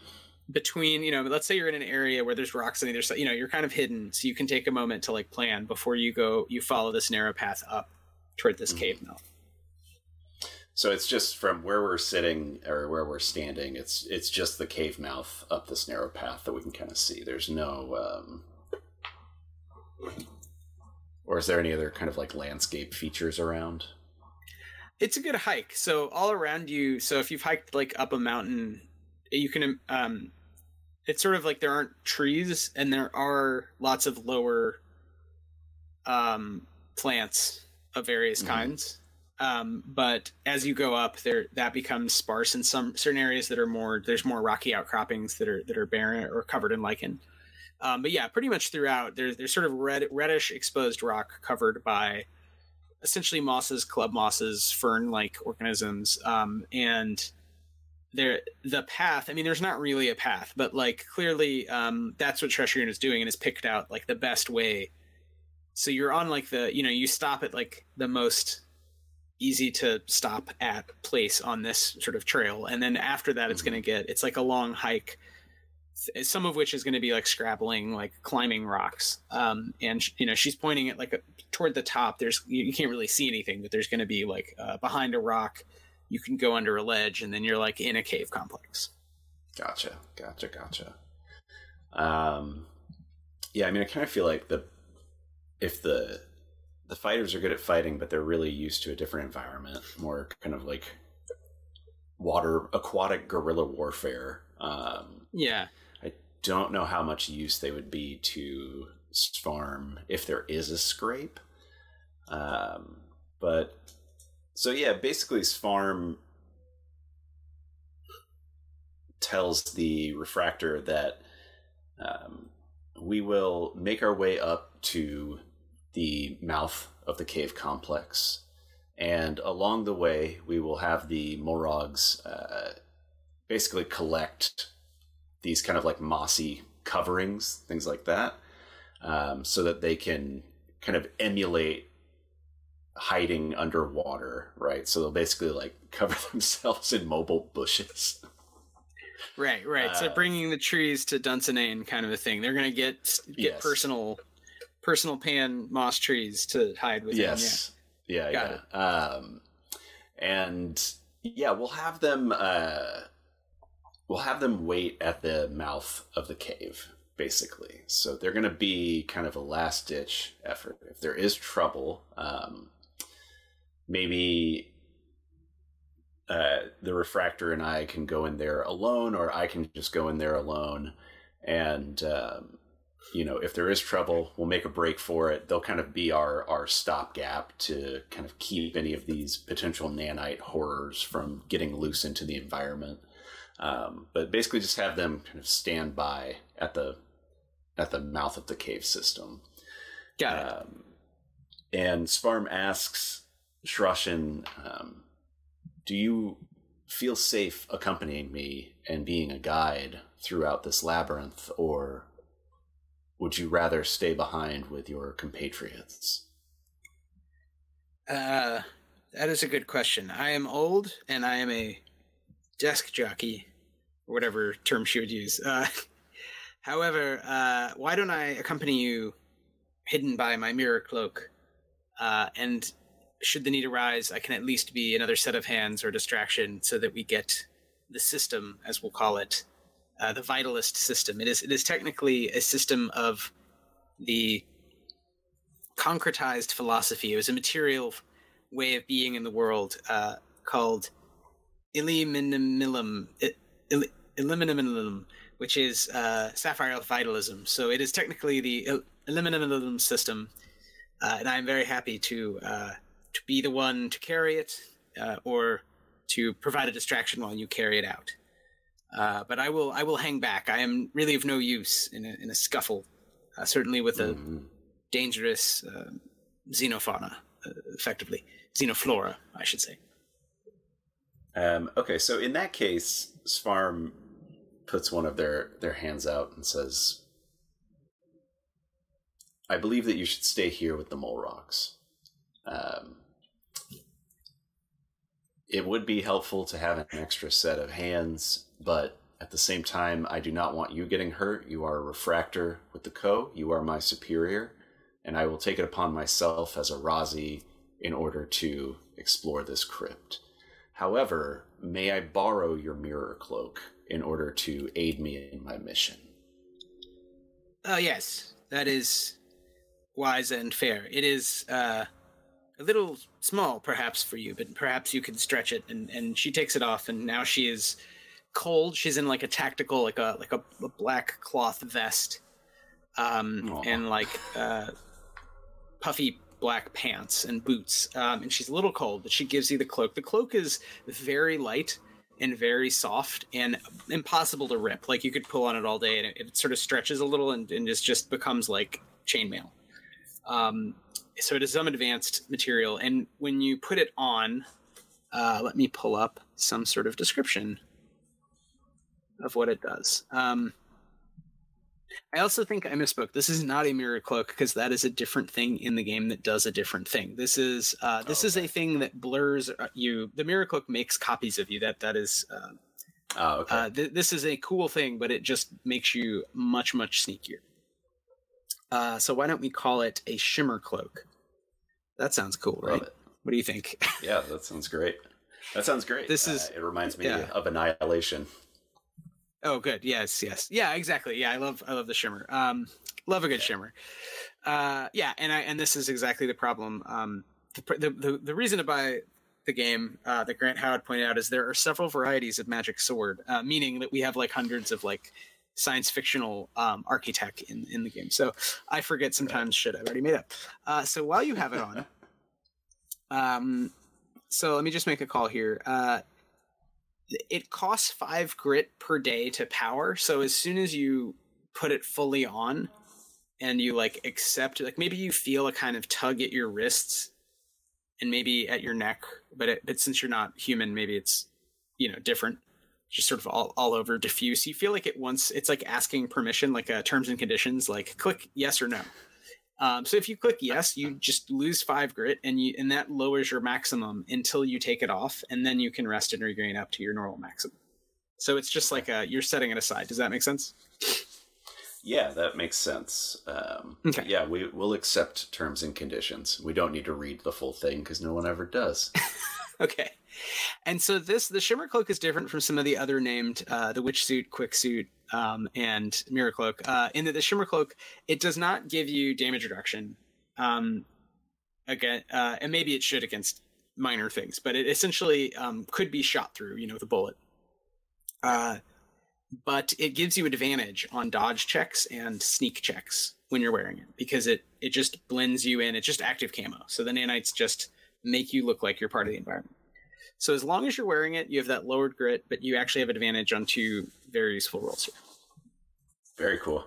between you know let's say you're in an area where there's rocks on either side you know you're kind of hidden so you can take a moment to like plan before you go you follow this narrow path up toward this mm-hmm. cave mouth so it's just from where we're sitting or where we're standing it's it's just the cave mouth up this narrow path that we can kind of see. There's no um or is there any other kind of like landscape features around? It's a good hike. So all around you so if you've hiked like up a mountain you can um it's sort of like there aren't trees and there are lots of lower um plants of various mm-hmm. kinds. Um but as you go up there that becomes sparse in some certain areas that are more there's more rocky outcroppings that are that are barren or covered in lichen. Um but yeah pretty much throughout there's there's sort of red reddish exposed rock covered by essentially mosses club mosses fern like organisms. Um and there the path i mean there's not really a path but like clearly um that's what Tresurian is doing and has picked out like the best way so you're on like the you know you stop at like the most easy to stop at place on this sort of trail and then after that it's mm-hmm. going to get it's like a long hike some of which is going to be like scrabbling like climbing rocks um and you know she's pointing at like a, toward the top there's you, you can't really see anything but there's going to be like uh, behind a rock you can go under a ledge and then you're like in a cave complex. Gotcha, gotcha, gotcha. Um, yeah, I mean, I kind of feel like the if the the fighters are good at fighting, but they're really used to a different environment, more kind of like water aquatic guerrilla warfare. Um, yeah, I don't know how much use they would be to Svarm if there is a scrape. Um, but so yeah, basically Svarm tells the refractor that um, we will make our way up to the mouth of the cave complex. And along the way, we will have the Morags uh, basically collect these kind of like mossy coverings, things like that, um, so that they can kind of emulate hiding underwater, right? So they'll basically like cover themselves in mobile bushes. Right, right. Uh, so bringing the trees to Dunsinane kind of a thing. They're going to get get yes. personal personal pan moss trees to hide within. Yes. Yeah, yeah. Got yeah. It. Um, and yeah, we'll have them uh, we'll have them wait at the mouth of the cave basically. So they're going to be kind of a last ditch effort. If there is trouble, um, maybe uh, the refractor and I can go in there alone, or I can just go in there alone. And um, you know, if there is trouble, we'll make a break for it. They'll kind of be our our stopgap to kind of keep any of these potential nanite horrors from getting loose into the environment. Um, but basically, just have them kind of stand by at the at the mouth of the cave system. Got it. Um, and Svarm asks Shrushin, um, do you feel safe accompanying me and being a guide throughout this labyrinth, or would you rather stay behind with your compatriots? Uh, that is a good question. I am old and I am a desk jockey, or whatever term she would use. Uh, however, uh, why don't I accompany you hidden by my mirror cloak? Uh, and should the need arise, I can at least be another set of hands or distraction so that we get the system, as we'll call it, uh, the vitalist system. It is it is technically a system of the concretized philosophy. It was a material way of being in the world uh, called Illiminimilum, which is uh, Sapphire Vitalism. So it is technically the Illiminimilum system, uh, and I'm very happy to uh, to be the one to carry it uh, or to provide a distraction while you carry it out. Uh, but I will I will hang back. I am really of no use in a, in a scuffle, uh, certainly with a mm-hmm. dangerous uh, xenofauna, uh, effectively xenoflora, I should say. Um, okay, so in that case, Svarm puts one of their their hands out and says, "I believe that you should stay here with the mole rocks. Um, it would be helpful to have an extra set of hands, but at the same time, I do not want you getting hurt. You are a refractor with the Co. You are my superior, and I will take it upon myself as a Razi in order to explore this crypt. However, may I borrow your mirror cloak in order to aid me in my mission? Oh, yes. That is wise and fair. It is uh, a little small perhaps for you, but perhaps you can stretch it. And, and she takes it off, and now she is cold. She's in like a tactical, like a like a, a black cloth vest, um, and like uh, puffy black pants and boots. Um, and she's a little cold, but she gives you the cloak. The cloak is very light and very soft and impossible to rip. Like you could pull on it all day, and it, it sort of stretches a little and, and just just becomes like chainmail. Um, so it is some advanced material, and when you put it on, uh, let me pull up some sort of description of what it does. Um, I also think I misspoke. This is not a mirror cloak because that is a different thing in the game that does a different thing. This is uh, this oh, okay. is a thing that blurs uh, you. The mirror cloak makes copies of you. That that is. Uh, oh, okay. Uh, th- this is a cool thing, but it just makes you much much sneakier. Uh, so why don't we call it a shimmer cloak? That sounds cool, right? What do you think? yeah, that sounds great. That sounds great. This is. Uh, it reminds me yeah. of Annihilation. Oh, good. Yes, yes, yeah, exactly. Yeah, I love, I love the shimmer. Um, love a good shimmer. Uh, yeah, and I and this is exactly the problem. Um, the, the the, the reason to buy the game uh, that Grant Howard pointed out is there are several varieties of magic sword, uh, meaning that we have like hundreds of like science fictional um, architect in in the game. So I forget sometimes shit I've already made up. Uh, so while you have it on, um, so let me just make a call here. Uh, it costs five grit per day to power. So as soon as you put it fully on, and you like accept, like maybe you feel a kind of tug at your wrists and maybe at your neck, but it, but since you're not human, maybe it's you know different, just sort of all, all over diffuse. You feel like it once it's like asking permission, like uh, terms and conditions, like click yes or no. Um, so if you click yes, you just lose five grit, and you and that lowers your maximum until you take it off, and then you can rest and regain up to your normal maximum. So it's just like a, you're setting it aside. Does that make sense? Yeah, that makes sense. Um, Okay. Yeah, we will accept terms and conditions. We don't need to read the full thing because no one ever does. Okay. And so this the shimmer cloak is different from some of the other named uh, the witch suit, quick suit, um, and mirror cloak. Uh, in that the shimmer cloak it does not give you damage reduction. Um, again, uh, and maybe it should against minor things, but it essentially um, could be shot through, you know, with a bullet. Uh, but it gives you advantage on dodge checks and sneak checks when you're wearing it because it it just blends you in. It's just active camo, so the nanites just make you look like you're part of the environment. So as long as you're wearing it, you have that lowered grit, but you actually have advantage on two very useful rolls here. Very cool.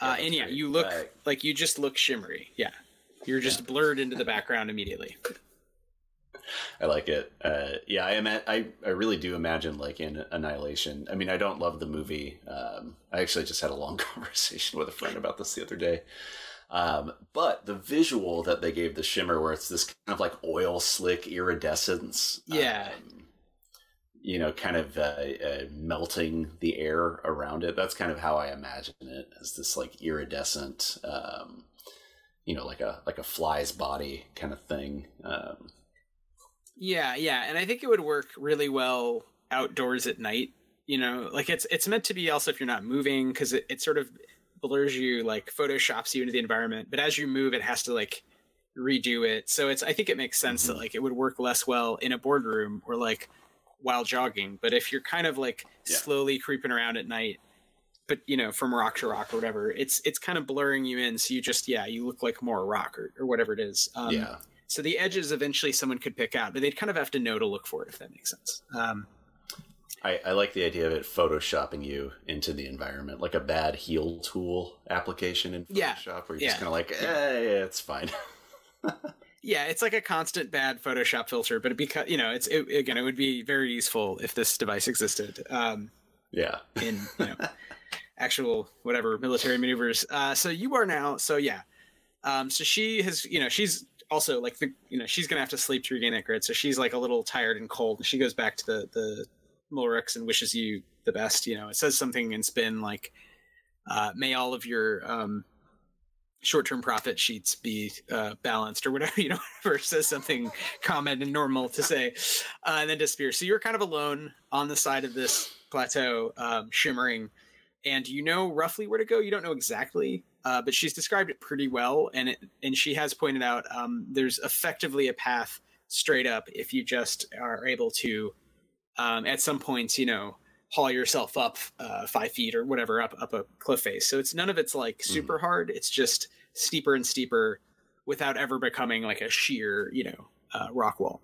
Uh, and yeah, great. you look Uh, like you just look shimmery. Yeah, you're just blurred into the background immediately. I like it. Uh, yeah, I, ima- I I really do imagine like in Annihilation. I mean, I don't love the movie. Um, I actually just had a long conversation with a friend about this the other day. Um, but the visual that they gave the shimmer, where it's this kind of like oil slick iridescence, Yeah. um, you know, kind of uh, uh, melting the air around it. That's kind of how I imagine it as this like iridescent, um, you know, like a like a fly's body kind of thing. Um, Yeah, yeah, and I think it would work really well outdoors at night. You know, like it's it's meant to be also if you're not moving because it, it sort of blurs you, like photoshops you into the environment. But as you move, it has to like redo it. So it's I think it makes sense that Mhm. like it would work less well in a boardroom or like while jogging. But if you're kind of like Yeah. slowly creeping around at night, but you know from rock to rock or whatever, it's it's kind of blurring you in. So you just yeah you look like more rock or, or whatever it is. Um, yeah. so the edges eventually someone could pick out, but they'd kind of have to know to look for it, if that makes sense. Um, I, I like the idea of it photoshopping you into the environment, like a bad heal tool application in Photoshop, Yeah, where you're yeah. just kind of like, eh, yeah, it's fine. yeah, it's like a constant bad Photoshop filter, but it because you know, it's it, again, it would be very useful if this device existed um, yeah, in you know actual whatever military maneuvers. Uh, so you are now, so yeah, um, so she has, you know, she's also like the, you know, she's gonna have to sleep to regain that grit, so she's like a little tired and cold. And she goes back to the the Mulrix and wishes you the best. You know, it says something in spin like, uh, "May all of your um, short-term profit sheets be uh, balanced," or whatever. You know, whatever says something common and normal to say, uh, and then disappears. So you're kind of alone on the side of this plateau, um, shimmering, and you know roughly where to go. You don't know exactly, uh, but she's described it pretty well, and it and she has pointed out um, there's effectively a path straight up if you just are able to, um, at some points, you know, haul yourself up uh, five feet or whatever up up a cliff face. So it's none of it's like super hard. It's just steeper and steeper without ever becoming like a sheer, you know, uh, rock wall.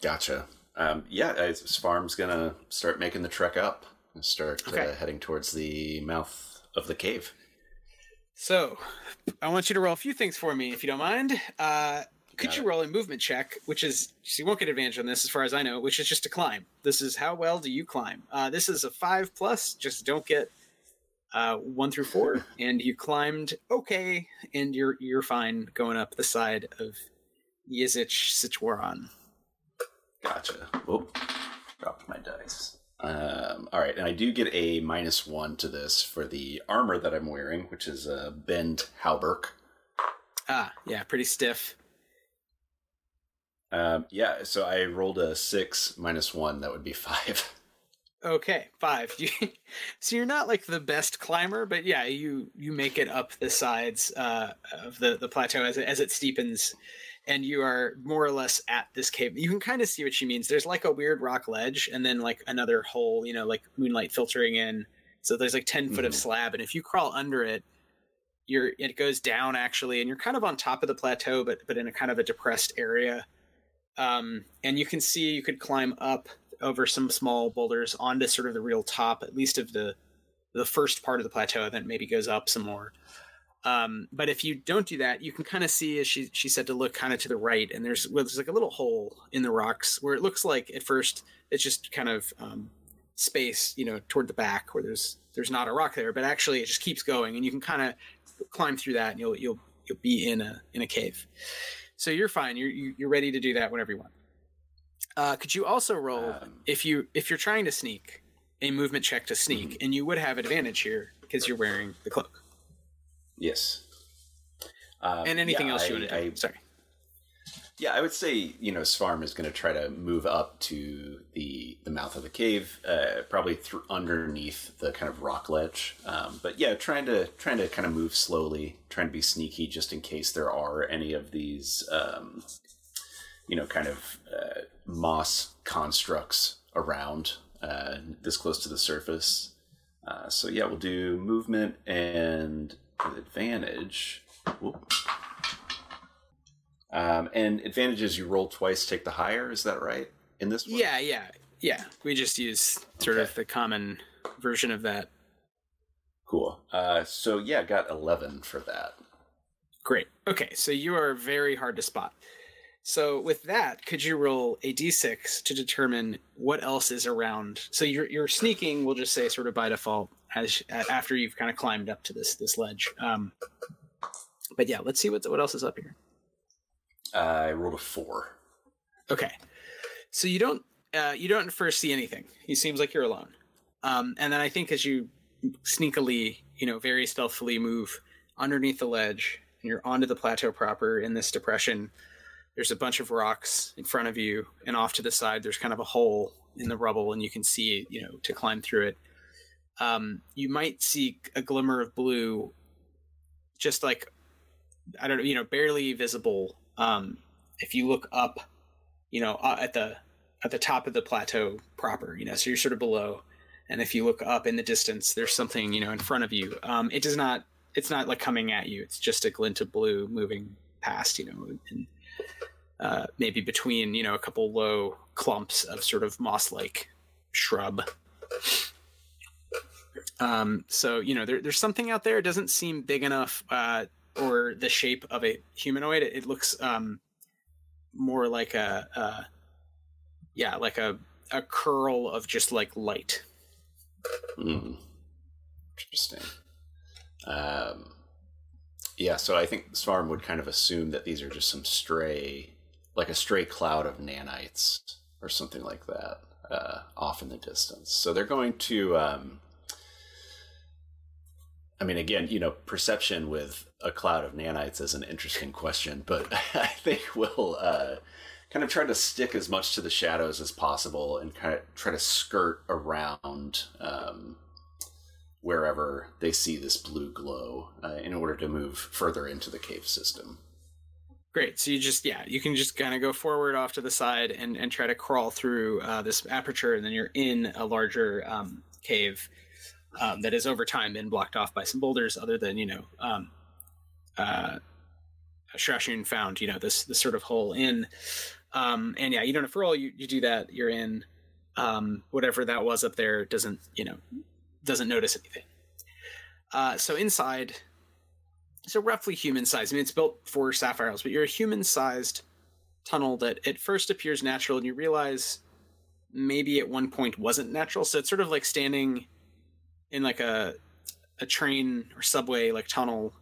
gotcha. Um, yeah, I- Svarm's gonna start making the trek up and start Okay. uh, heading towards the mouth of the cave. So, I want you to roll a few things for me, if you don't mind. Uh, could Got you it. roll a movement check, which is so you won't get advantage on this, as far as I know, which is just to climb. This is how well do you climb? Uh, this is a five plus. Just don't get uh, one through four, and you climbed okay, and you're you're fine going up the side of Yizich Sichuan. Gotcha. Whoop. Dropped my dice. Um, all right, and I do get a minus one to this for the armor that I'm wearing, which is a bent hauberk. Ah, yeah, pretty stiff. Um, yeah, so I rolled a six minus one. That would be five. Okay, five. So you're not like the best climber, but yeah, you you make it up the sides uh, of the the plateau as it, as it steepens, and you are more or less at this cave. You can kind of see what she means. There's like a weird rock ledge, and then like another hole, you know, like moonlight filtering in. So there's like 10 foot of Mhm. slab, and if you crawl under it, you're it goes down actually, and you're kind of on top of the plateau, but but in a kind of a depressed area. Um, and you can see you could climb up over some small boulders onto sort of the real top, at least of the the first part of the plateau, then maybe goes up some more. Um, but if you don't do that, you can kind of see, as she she said, to look kind of to the right, and there's well, there's like a little hole in the rocks where it looks like at first it's just kind of um, space, you know, toward the back where there's there's not a rock there, but actually it just keeps going, and you can kind of climb through that, and you'll you'll you'll be in a in a cave. So you're fine. You're you- you're ready to do that whenever you want. Uh, could you also roll Um, if you if you're trying to sneak a movement check to sneak, and you would have advantage here because you're wearing the cloak. Yes. Uh, and anything yeah, else you I- want to do. I- Sorry. Yeah, I would say you know Svarm is going to try to move up to the the mouth of the cave, uh, probably through underneath the kind of rock ledge. Um, but yeah, trying to trying to kind of move slowly, trying to be sneaky, just in case there are any of these, um, you know, kind of uh, moss constructs around uh, this close to the surface. Uh, so yeah, we'll do movement and advantage. Whoop. Um, and advantages you roll twice, take the higher. Is that right? In this one? Yeah, yeah, yeah. We just use sort of the common version of that. Cool. Uh, so yeah, got eleven for that. Great. Okay, so you are very hard to spot. So with that, could you roll a d6 to determine what else is around? So you're you're sneaking. We'll just say sort of by default as after you've kind of climbed up to this this ledge. Um, but yeah, let's see what what else is up here. I rolled a four. Okay, so you don't uh, you don't first see anything. He seems like you're alone, um, and then I think as you sneakily, you know, very stealthily move underneath the ledge, and you're onto the plateau proper in this depression. There's a bunch of rocks in front of you, and off to the side, there's kind of a hole in the rubble, and you can see, you know, to climb through it. Um, you might see a glimmer of blue, just like I don't know, you know, barely visible. Um, if you look up, you know, uh, at the at the top of the plateau proper, you know, so you're sort of below, and if you look up in the distance, there's something, you know, in front of you. Um, it does not, it's not like coming at you. It's just a glint of blue moving past, you know, and uh, maybe between, you know, a couple low clumps of sort of moss-like shrub. Um, so you know, there, there's something out there. It doesn't seem big enough, uh, or the shape of a humanoid. It, it looks um, more like a, uh, yeah, like a a curl of just like light. Mm. Interesting. Um, yeah, so I think Svarm would kind of assume that these are just some stray, like a stray cloud of nanites or something like that, uh, off in the distance. So they're going to. Um, I mean, again, you know, perception with a cloud of nanites is an interesting question, but I think we'll uh, kind of try to stick as much to the shadows as possible and kind of try to skirt around um, wherever they see this blue glow uh, in order to move further into the cave system. Great. So you just yeah, you can just kind of go forward off to the side and and try to crawl through uh, this aperture, and then you're in a larger um, cave um, that has over time been blocked off by some boulders. Other than you know, um, uh, Shrashun found you know this this sort of hole in, um, and yeah, you don't to roll. You you do that. You're in. Um, whatever that was up there doesn't you know doesn't notice anything. Uh, so inside so roughly human sized. I mean, it's built for sapphire elves, but you're a human sized tunnel that at first appears natural, and you realize maybe at one point wasn't natural. So it's sort of like standing in like a a train or subway like tunnel,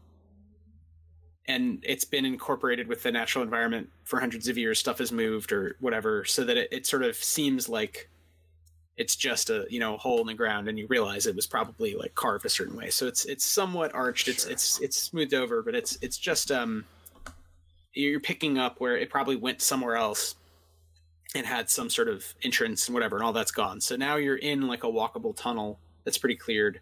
and it's been incorporated with the natural environment for hundreds of years. Stuff has moved or whatever, so that it, it sort of seems like it's just a you know hole in the ground and you realize it was probably like carved a certain way. So it's it's somewhat arched. It's Sure. it's it's smoothed over but it's it's just um you're picking up where it probably went somewhere else and had some sort of entrance and whatever and all that's gone. So now you're in like a walkable tunnel that's pretty cleared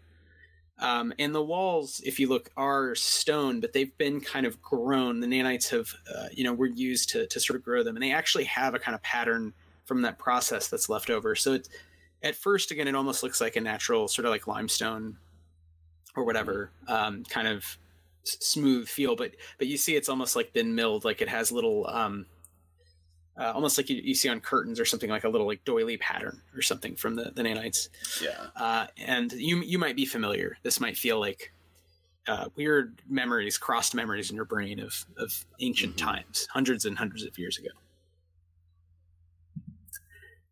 Um, and the walls, if you look, are stone, but they've been kind of grown. The nanites have, uh, you know, were used to, to sort of grow them, and they actually have a kind of pattern from that process that's left over. So it's at first, again, it almost looks like a natural sort of like limestone or whatever, um, kind of smooth feel. But but you see, it's almost like been milled. Like it has little, um, uh, almost like you, you see on curtains or something like a little like doily pattern or something from the the nanites. Yeah. Uh, and you you might be familiar. This might feel like uh, weird memories, crossed memories in your brain of of ancient Mhm. times, hundreds and hundreds of years ago.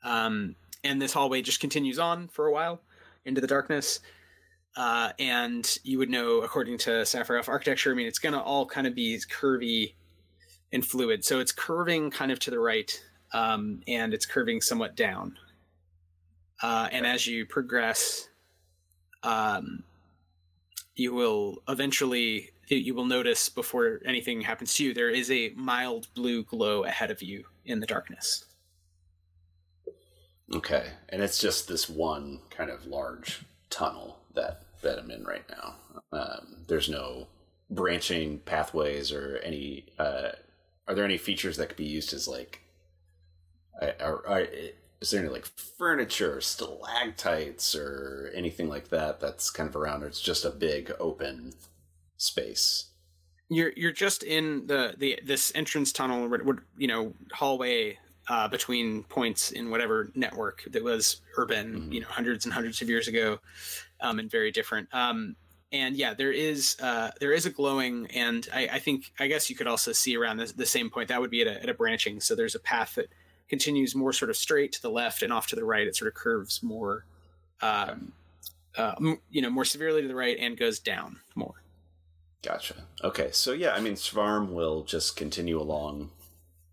Um, and this hallway just continues on for a while into the darkness. Uh, and you would know, according to Sapphire architecture, I mean, it's going to all kind of be curvy and fluid. So it's curving kind of to the right, um, and it's curving somewhat down. Uh, and as you progress, um, you will eventually you- will notice before anything happens to you there is a mild blue glow ahead of you in the darkness. Okay. And it's just this one kind of large tunnel that that I'm in right now. Um, there's no branching pathways or any. Uh, are there any features that could be used as like? Are, are, is there any like furniture, or stalactites, or anything like that that's kind of around? Or it's just a big open space. You're you're just in the, the this entrance tunnel, what- you know, hallway uh, between points in whatever network that was urban, Mhm. you know, hundreds and hundreds of years ago, um, and very different. Um, and yeah, there is uh, there is a glowing, and I, I think I guess you could also see around the, the same point that would be at a, at a branching. So there's a path that continues more sort of straight to the left and off to the right. It sort of curves more, um, uh, m- you know, more severely to the right and goes down more. Gotcha. Okay, so yeah, I mean, Svarm will just continue along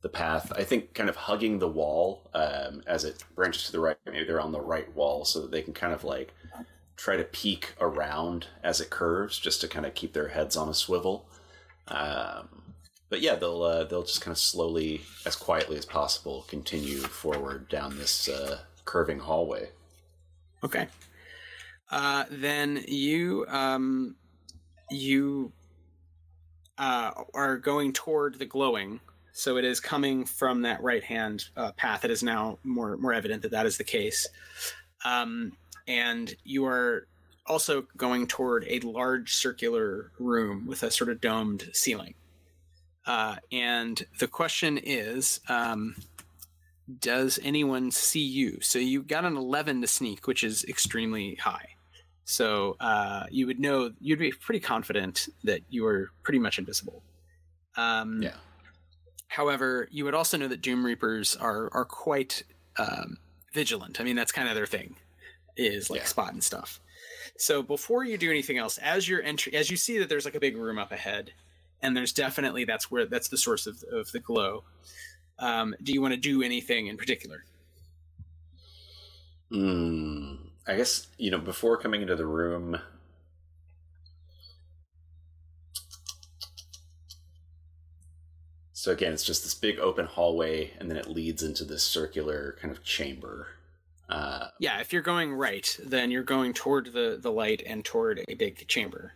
the path. I think kind of hugging the wall um, as it branches to the right. Maybe they're on the right wall so that they can kind of like try to peek around as it curves, just to kind of keep their heads on a swivel. Um, but yeah, they'll uh, they'll just kind of slowly, as quietly as possible, continue forward down this uh, curving hallway. Okay. Uh, then you um, you uh, are going toward the glowing, so it is coming from that right hand uh, path. It is now more more evident that that is the case, um, and you are also going toward a large circular room with a sort of domed ceiling. Uh, and the question is, um, does anyone see you? So you got an 11 to sneak, which is extremely high. So uh, you would know, you'd be pretty confident that you are pretty much invisible. Um, Yeah. However, you would also know that Doom Reapers are are quite um, vigilant. I mean, that's kind of their thing, is like Yeah. spotting stuff. So before you do anything else, as you're entry, as you see that there's like a big room up ahead, and there's definitely that's where that's the source of of the glow. Um, do you want to do anything in particular? Hmm. I guess you know before coming into the room. So again, it's just this big open hallway, and then it leads into this circular kind of chamber. Uh, Yeah, if you're going right, then you're going toward the the light and toward a big chamber.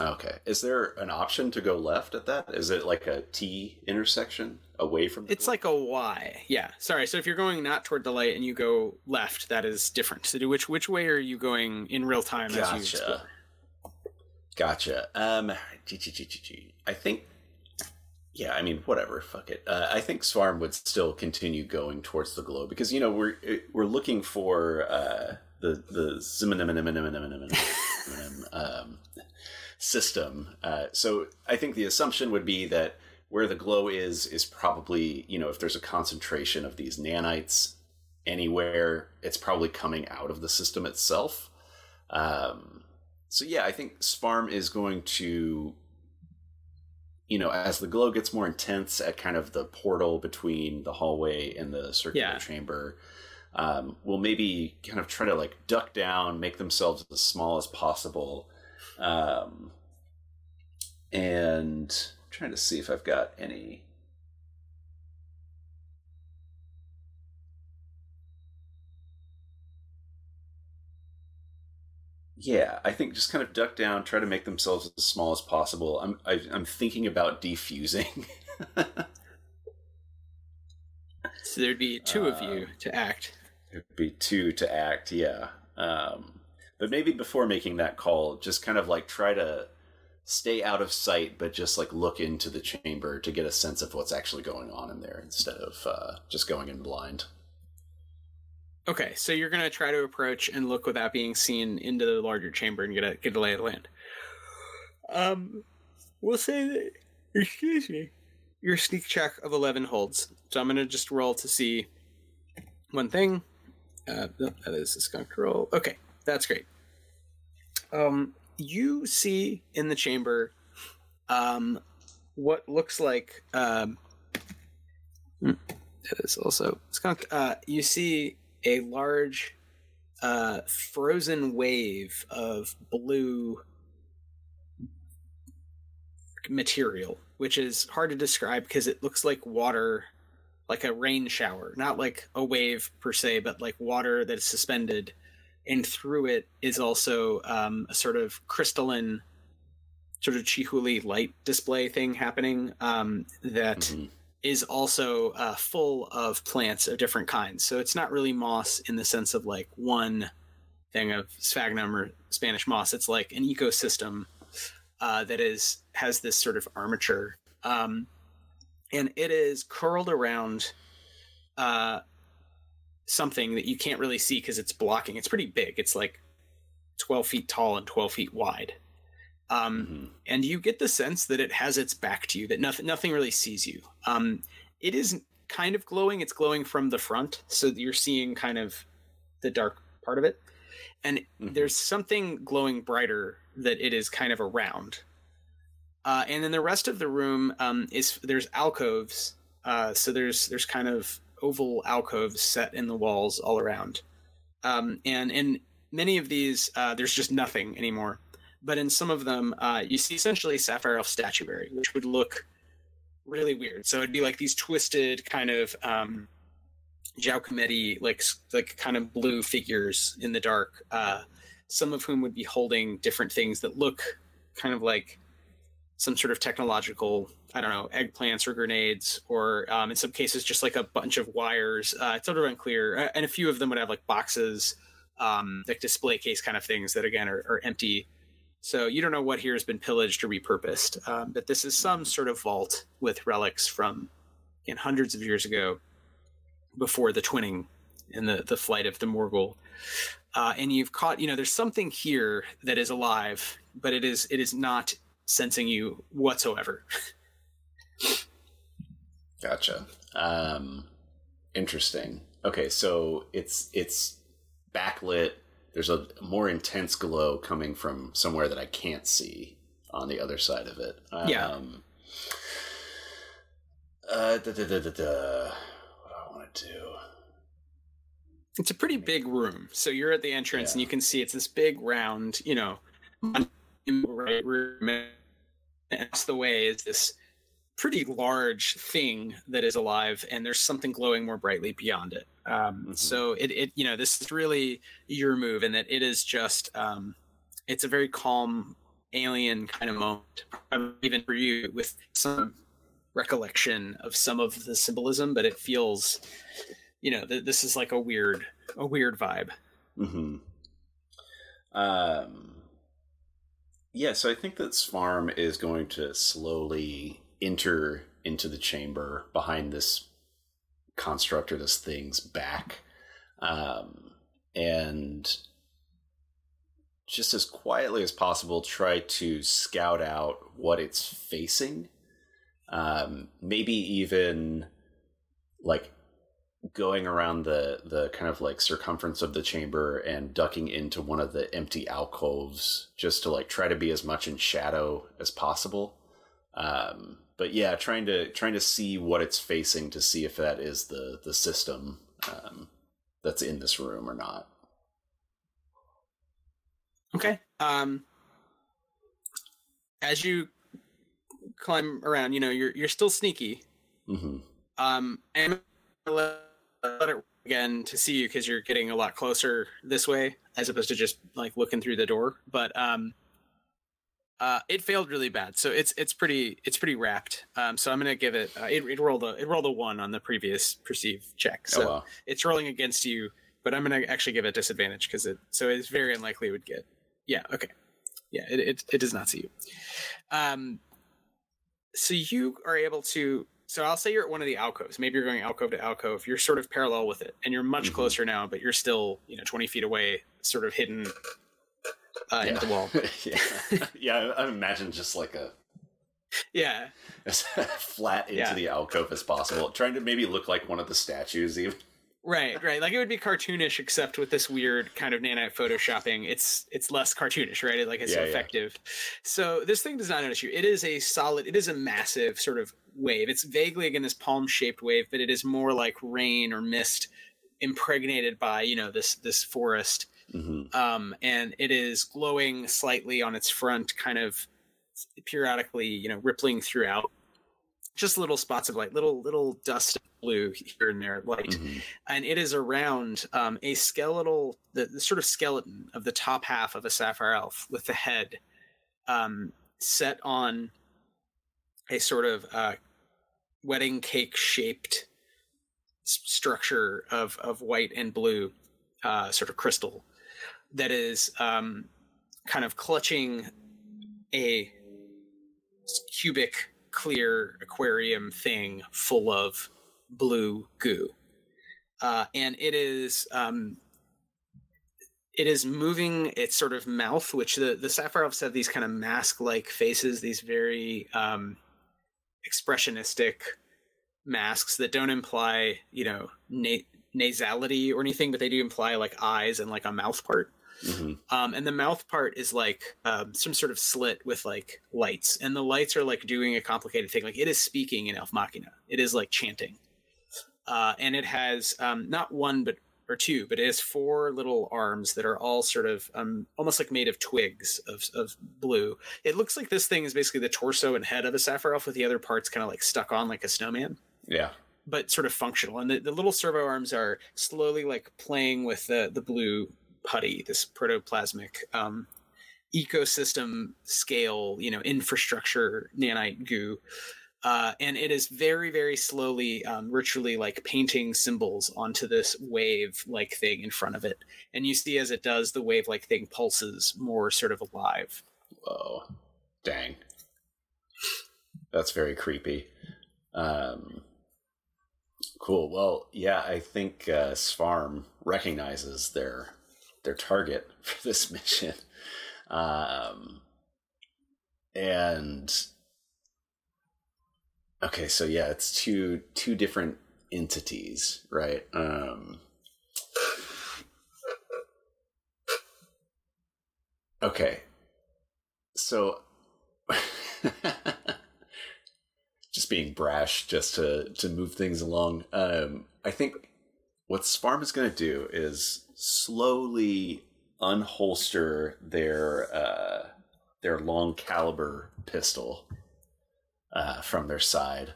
okay, is there an option to go left at that? Is it like a T intersection away from? The It's door? like a Y. Yeah. Sorry. So if you're going not toward the light and you go left, that is different. So do- which which way are you going in real time as you Gotcha. explore? Gotcha. Um. I think. Yeah, I mean, whatever. Fuck it. Uh, I think Svarm would still continue going towards the glow because you know we're we're looking for uh, the the um, system. Uh, so I think the assumption would be that where the glow is is probably you know if there's a concentration of these nanites anywhere, it's probably coming out of the system itself. Um, so yeah, I think Svarm is going to, you know, as the glow gets more intense at kind of the portal between the hallway and the circular Yeah. chamber, um, will maybe kind of try to like duck down, make themselves as small as possible, um, and I'm trying to see if I've got any. Yeah, I think just kind of duck down, try to make themselves as small as possible. I'm I, I'm thinking about defusing. so there'd be two of you uh, to act. There'd be two to act, yeah. Um, but maybe before making that call, just kind of like try to stay out of sight, but just like look into the chamber to get a sense of what's actually going on in there instead of uh, just going in blind. Okay, so you're gonna try to approach and look without being seen into the larger chamber and get a get a lay of the land. Um, we'll say that. Excuse me. Your sneak check of eleven holds, so I'm gonna just roll to see one thing. Uh, that is a skunk roll. Okay, that's great. Um, you see in the chamber, um, what looks like um, hmm, that is also skunk. Uh, you see a large uh, frozen wave of blue material, which is hard to describe because it looks like water, like a rain shower, not like a wave per se, but like water that is suspended. And through it is also um, a sort of crystalline, sort of Chihuly light display thing happening um, that mm-hmm is also uh, full of plants of different kinds. So it's not really moss in the sense of like one thing of sphagnum or Spanish moss. It's like an ecosystem uh, that is has this sort of armature, um, and it is curled around uh, something that you can't really see because it's blocking. It's pretty big. It's like twelve feet tall and twelve feet wide. Um, mm-hmm. And you get the sense that it has its back to you, that nothing, nothing really sees you. Um, it is kind of glowing. It's glowing from the front, so you're seeing kind of the dark part of it. And mm-hmm. there's something glowing brighter that it is kind of around. Uh, and then the rest of the room um, is there's alcoves. Uh, so there's there's kind of oval alcoves set in the walls all around. Um, and in many of these, uh, there's just nothing anymore but in some of them, uh, you see essentially Sapphire Elf statuary, which would look really weird. So it'd be like these twisted kind of um, like like kind of blue figures in the dark. Uh, some of whom would be holding different things that look kind of like some sort of technological, I don't know, eggplants or grenades, or um, in some cases just like a bunch of wires. Uh, it's sort of unclear, and a few of them would have like boxes, um, like display case kind of things that again are, are empty so you don't know what here has been pillaged or repurposed, um, but this is some sort of vault with relics from in hundreds of years ago, before the twinning and the the flight of the Morgul. Uh, and you've caught, you know, there's something here that is alive, but it is it is not sensing you whatsoever. gotcha. Um, interesting. Okay, so it's it's backlit there's a more intense glow coming from somewhere that I can't see on the other side of it. Yeah. Um, uh, da, da, da. What do I want to do? It's a pretty big room. So you're at the entrance yeah. and you can see it's this big round, you know, right room. And that's the way is this pretty large thing that is alive, and there's something glowing more brightly beyond it. Um, mm-hmm. So it, it, you know, this is really your move, and that it is just, um, it's a very calm alien kind of moment, even for you with some recollection of some of the symbolism, but it feels, you know, th- this is like a weird, a weird vibe. Hmm. Um. Yeah, so I think that Svarm is going to slowly enter into the chamber behind this construct or this thing's back. Um, and just as quietly as possible, try to scout out what it's facing. Um, maybe even like going around the the kind of like circumference of the chamber and ducking into one of the empty alcoves just to like try to be as much in shadow as possible um, but yeah, trying to trying to see what it's facing to see if that is the the system um, that's in this room or not. Okay. Um, as you climb around, you know you're you're still sneaky. Mm-hmm. Um, and let, it again to see you because you're getting a lot closer this way as opposed to just like looking through the door. But um, uh, it failed really bad, so it's it's pretty it's pretty wrapped. Um, so I'm gonna give it uh, it, it rolled a it rolled a one on the previous perceive check, so oh, wow. it's rolling against you. But I'm gonna actually give it disadvantage because it so it's very unlikely it would get. Yeah, okay, yeah, it it, it does not see you. Um, so you are able to so I'll say you're at one of the alcoves. Maybe you're going alcove to alcove. You're sort of parallel with it, and you're much Mhm. closer now, but you're still, you know, 20 feet away, sort of hidden uh, into the wall. yeah, yeah. I imagine just like a Yeah, as flat into Yeah. the alcove as possible, trying to maybe look like one of the statues. Even right, right. Like it would be cartoonish, except with this weird kind of nanite photoshopping. It's it's less cartoonish, right? Like it's Yeah, yeah. effective. So this thing does not notice you. It is a solid. It is a massive sort of wave. It's vaguely again this palm shaped wave, but it is more like rain or mist impregnated by you know this this forest Mhm. um, and it is glowing slightly on its front, kind of periodically, you know, rippling throughout. Just little spots of light, little little dust of blue here and there, light, Mhm. and it is around um, a skeletal, the, the sort of skeleton of the top half of a sapphire elf with the head um, set on a sort of uh, wedding cake shaped structure of of white and blue, uh, sort of crystal that is um, kind of clutching a cubic clear aquarium thing full of blue goo. Uh, and it is um, it is moving its sort of mouth which the the sapphire elves have these kind of mask like faces these very um, expressionistic masks that don't imply you know na- nasality or anything but they do imply like eyes and like a mouth part Mhm. um, and the mouth part is like um, some sort of slit with like lights, and the lights are like doing a complicated thing. Like it is speaking in Elf Machina. It is like chanting, uh, and it has um, not one but or two, but it has four little arms that are all sort of um, almost like made of twigs of, of blue. It looks like this thing is basically the torso and head of a sapphire elf, with the other parts kind of like stuck on like a snowman Yeah. but sort of functional. And the, the little servo arms are slowly like playing with the the blue putty, this protoplasmic um, ecosystem scale, you know, infrastructure nanite goo. Uh, and it is very, very slowly, um, ritually like painting symbols onto this wave like thing in front of it. And you see as it does, the wave like thing pulses more sort of alive. Whoa. Dang. That's very creepy. Um, cool. Well, yeah, I think uh, Svarm recognizes their their target for this mission, um, and okay, so yeah, it's two two different entities, right? Um, okay, so just being brash just to to move things along um i think what Svarm is going to do is slowly unholster their uh their long caliber pistol uh from their side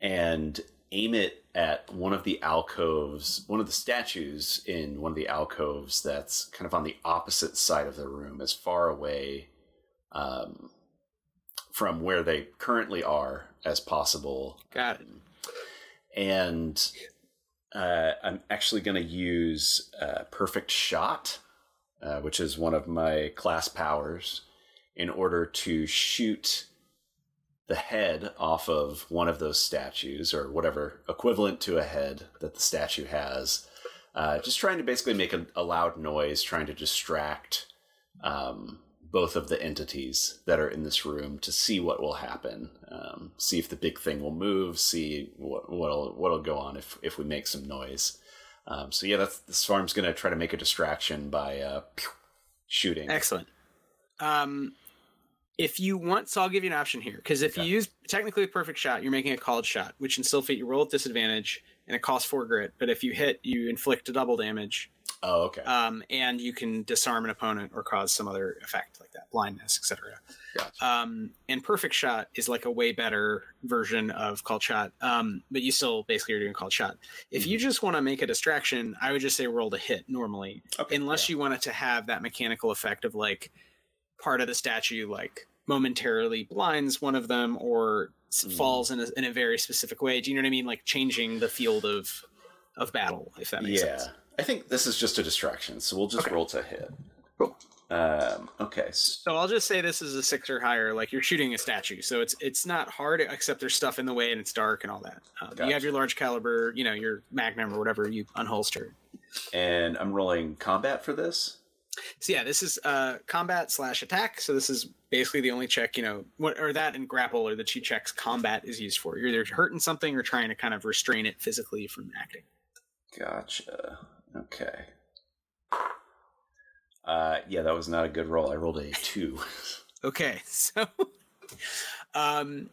and aim it at one of the alcoves one of the statues in one of the alcoves that's kind of on the opposite side of the room as far away um, from where they currently are as possible. Got it. And uh, I'm actually going to use uh, Perfect Shot, uh, which is one of my class powers, in order to shoot the head off of one of those statues or whatever equivalent to a head that the statue has. Uh, just trying to basically make a, a loud noise, trying to distract um, both of the entities that are in this room to see what will happen, um, see if the big thing will move, see what what'll what'll go on if if we make some noise. Um, so yeah, that's the Svarm's going to try to make a distraction by uh, pew, shooting. Excellent. Um, if you want, so I'll give you an option here because if Okay. you use technically a perfect shot, you're making a called shot, which in still you roll at disadvantage and it costs four grit. But if you hit, you inflict a double damage. Oh, okay. Um, and you can disarm an opponent or cause some other effect like that, blindness, etc. Gotcha. Um, and perfect shot is like a way better version of called shot. Um, but you still basically are doing called shot. If you just want to make a distraction, I would just say roll to hit normally, okay. unless yeah. you want it to have that mechanical effect of like part of the statue like momentarily blinds one of them or Mm. falls in a, in a very specific way. Do you know what I mean? Like changing the field of of battle, if that makes yeah. sense. I think this is just a distraction, so we'll just Okay. roll to hit. Cool. Um, okay. So I'll just say this is a six or higher. Like you're shooting a statue, so it's it's not hard except there's stuff in the way and it's dark and all that. Um, You have your large caliber, you know, your magnum or whatever you unholster. And I'm rolling combat for this. So yeah, this is uh, combat slash attack. So this is basically the only check, you know, what or that and grapple are the two checks combat is used for. You're either hurting something or trying to kind of restrain it physically from acting. Gotcha. Okay. Uh, yeah, that was not a good roll. I rolled a two. Okay, so um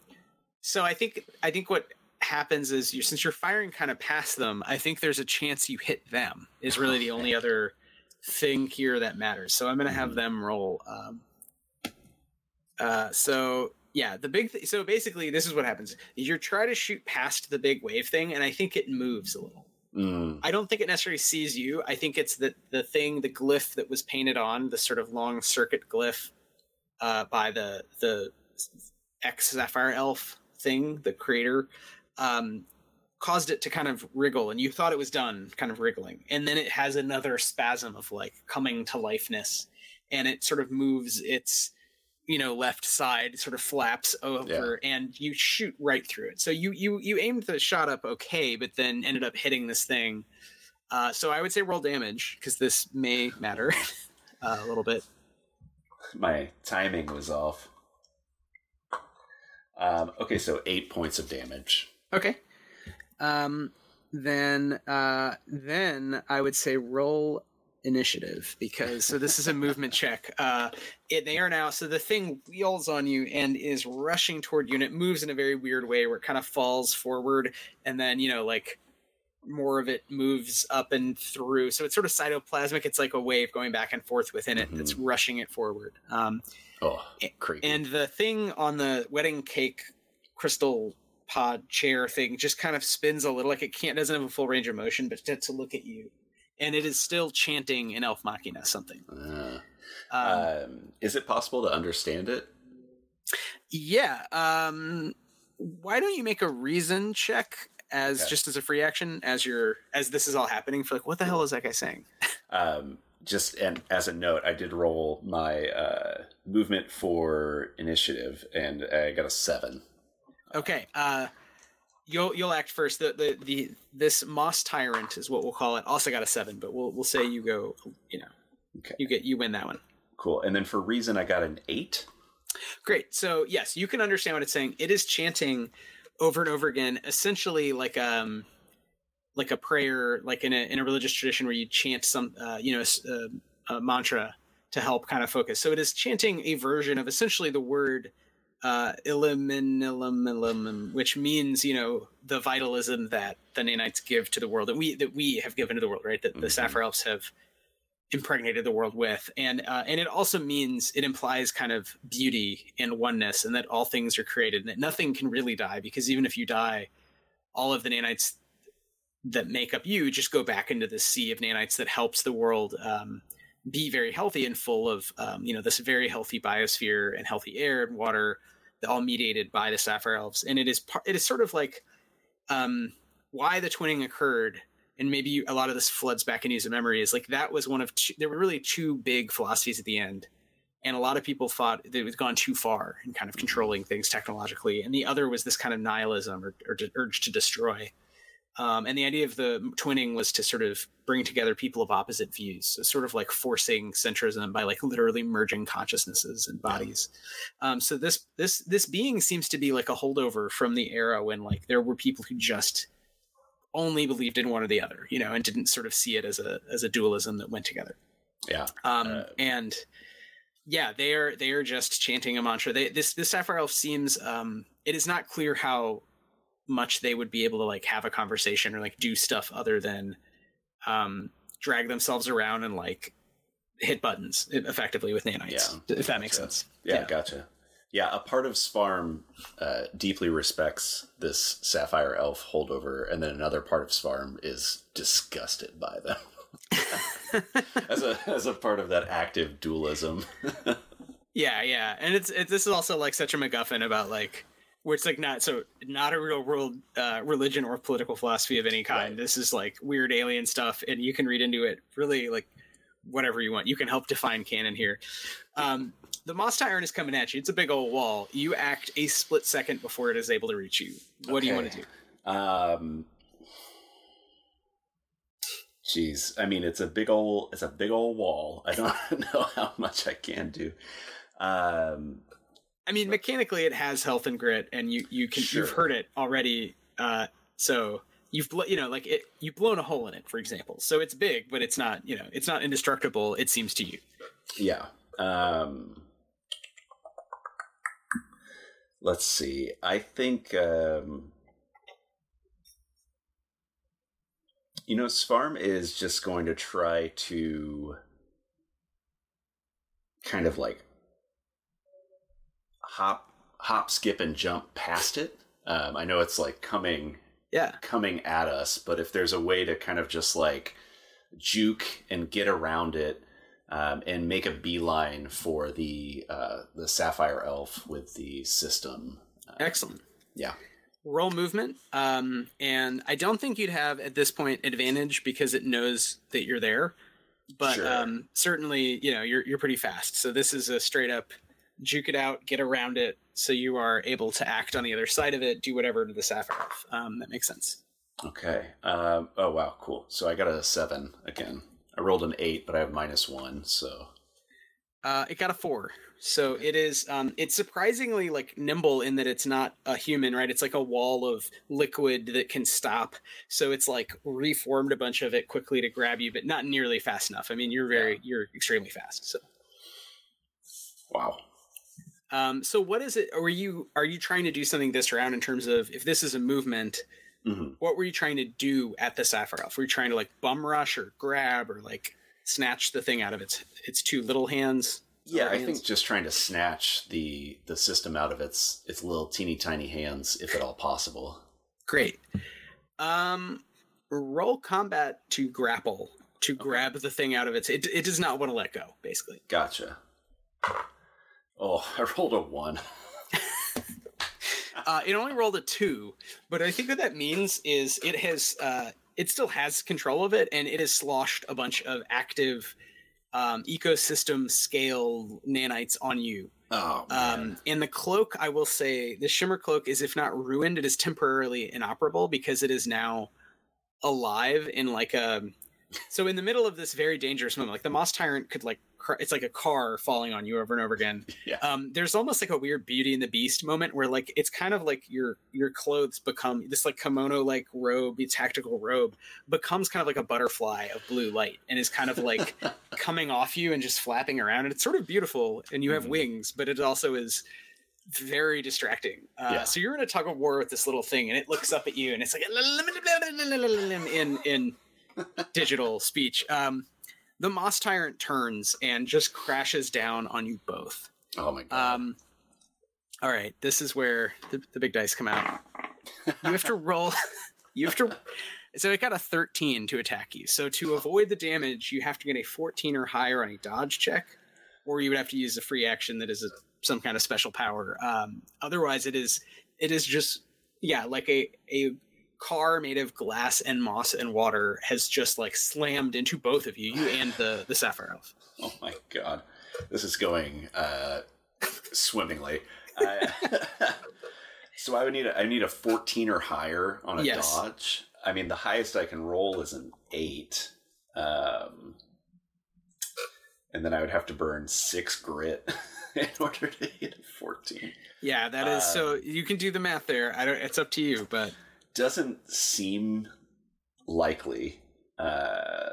so I think I think what happens is you since you're firing kind of past them, I think there's a chance you hit them is really the only other thing here that matters. So I'm gonna have Mhm. them roll. Um uh so yeah, the big th- so basically this is what happens. You try to shoot past the big wave thing and I think it moves a little. Mm, I don't think it necessarily sees you. I think it's the the thing, the glyph that was painted on the sort of long circuit glyph uh, by the the ex Sapphire Elf thing, the creator, um, caused it to kind of wriggle, and you thought it was done, kind of wriggling, and then it has another spasm of like coming to lifeness, and it sort of moves its you know left side sort of flaps over and you shoot right through it. So you you you aimed the shot up okay but then ended up hitting this thing. Uh, so i would say roll damage because this may matter uh, a little bit. My timing was off. Um, okay, so eight points of damage. okay. Um then uh then i would say roll initiative because so this is a movement check. Uh it, they are now so the thing wheels on you and is rushing toward you and it moves in a very weird way where it kind of falls forward and then you know like more of it moves up and through. So it's sort of cytoplasmic. It's like a wave going back and forth within it that's rushing it forward. Um Oh, creepy. and the thing on the wedding cake crystal pod chair thing just kind of spins a little like it can't doesn't have a full range of motion but to, to look at you and it is still chanting in elf machina something Uh, um, um, is it possible to understand it? yeah um why don't you make a reason check as Okay. just as a free action as you're as this is all happening for like what the hell is that guy saying Um, just and as a note, I did roll my uh, movement for initiative, and I got a seven. Okay. Uh you'll you'll act first. The the the this moss tyrant is what we'll call it. Also got a seven, but we'll we'll say you go. You know, Okay. you get you win that one. Cool. And then for reason, I got an eight. Great. So yes, you can understand what it's saying. It is chanting over and over again, essentially like um like a prayer, like in a in a religious tradition where you chant some uh, you know s- uh, a mantra to help kind of focus. So it is chanting a version of essentially the word uh illumin, which means you know the vitalism that the Nanites give to the world that we that we have given to the world, right? That the Mhm. Sapphire Elves have impregnated the world with and uh, and it also means it implies kind of beauty and oneness and that all things are created and that nothing can really die because even if you die all of the nanites that make up you just go back into the sea of nanites that helps the world um, be very healthy and full of um, you know this very healthy biosphere and healthy air and water all mediated by the sapphire elves. And it is par- it is sort of like um, why the twinning occurred and maybe a lot of this floods back into his memory is like that was one of two, there were really two big philosophies at the end. And a lot of people thought that it was gone too far in kind of controlling things technologically. And the other was this kind of nihilism or, or urge to destroy um, and the idea of the twinning was to sort of bring together people of opposite views so sort of like forcing centrism by like literally merging consciousnesses and bodies um, so this this this being seems to be like a holdover from the era when like there were people who just only believed in one or the other, you know, and didn't sort of see it as a as a dualism that went together. Yeah. Um, Uh, and yeah, they are they are just chanting a mantra. They, this this sapphire elf seems um, it is not clear how much they would be able to like have a conversation or like do stuff other than um, drag themselves around and like hit buttons effectively with nanites. Yeah. if that makes Gotcha. sense. Yeah, Yeah. gotcha. Yeah, a part of Svarm uh, deeply respects this Sapphire Elf holdover, and then another part of Svarm is disgusted by them. as a as a part of that active dualism. Yeah, yeah, and it's it, this is also like such a MacGuffin about like where it's like not so not a real world uh, religion or political philosophy of any kind. Right. This is like weird alien stuff, and you can read into it really like whatever you want. You can help define canon here. Um, the Moss Tyrant is coming at you. It's a big old wall. You act a split second before it is able to reach you. What do you want to do? Um, jeez, I mean, it's a big old it's a big old wall. I don't know how much I can do. Um, I mean, mechanically, it has health and grit, and you you can you've heard it already. Uh, so you've blo- you know like it you've blown a hole in it, for example. So it's big, but it's not you know it's not indestructible. It seems to you. Yeah. Um, let's see. I think um, you know Svarm is just going to try to kind of like hop, hop, skip, and jump past it. Um, I know it's like coming Yeah. coming at us, but if there's a way to kind of just like juke and get around it um, and make a beeline for the uh, the sapphire elf with the system, uh, Excellent. yeah, Roll movement, um, and I don't think you'd have at this point advantage because it knows that you're there. But Sure. um, certainly, you know you're you're pretty fast. So this is a straight up juke it out, get around it, so you are able to act on the other side of it, do whatever to the sapphire. elf. Um, that makes sense. okay. Um, oh wow, cool. So I got a seven again. I rolled an eight, but I have minus one, so Uh, it got a four. So it is. Um, it's surprisingly like nimble in that it's not a human, right? It's like a wall of liquid that can stop. So it's like reformed a bunch of it quickly to grab you, but not nearly fast enough. I mean, you're very, you're extremely fast. So, wow. Um, so what is it? Are you are you trying to do something this round in terms of if this is a movement? hmm What were you trying to do at the sapphire elf? Were you trying to like bum rush or grab or like snatch the thing out of its its two little hands? Yeah, I hands? think just trying to snatch the the system out of its its little teeny tiny hands, if at all possible. Great. Um, roll combat to grapple to grab the thing out of its. It, it does not want to let go. Basically, Gotcha. Oh, I rolled a one. uh, it only rolled a two, but I think what that means is it has. Uh, it still has control of it, and it has sloshed a bunch of active um, ecosystem scale nanites on you. Oh man. Um, and the cloak, I will say, the shimmer cloak is, if not ruined, it is temporarily inoperable because it is now alive in like a. So in the middle of this very dangerous moment, like the moss tyrant could like, cr- it's like a car falling on you over and over again. Yeah. Um, there's almost like a weird Beauty and the Beast moment where like it's kind of like your your clothes become this like kimono like robe, tactical robe becomes kind of like a butterfly of blue light and is kind of like coming off you and just flapping around and it's sort of beautiful and you have Mhm. wings but it also is very distracting uh, Yeah. so you're in a tug of war with this little thing and it looks up at you and it's like in in digital speech um, the moss tyrant turns and just crashes down on you both. Oh my god. um, all right this is where the, the big dice come out. You have to roll you have to so it got a 13 to attack you. So to avoid the damage you have to get a 14 or higher on a dodge check or you would have to use a free action that is a, some kind of special power. Um, otherwise it is it is just yeah like a a car made of glass and moss and water has just like slammed into both of you you and the the sapphire elf oh my god. This is going uh, swimmingly. Uh, so I would need a, I need a 14 or higher on a Yes. dodge. I mean, the highest I can roll is an eight. Um, and then I would have to burn six grit in order to hit a 14. yeah that is so you can do the math there i don't it's up to you but doesn't seem likely. Uh,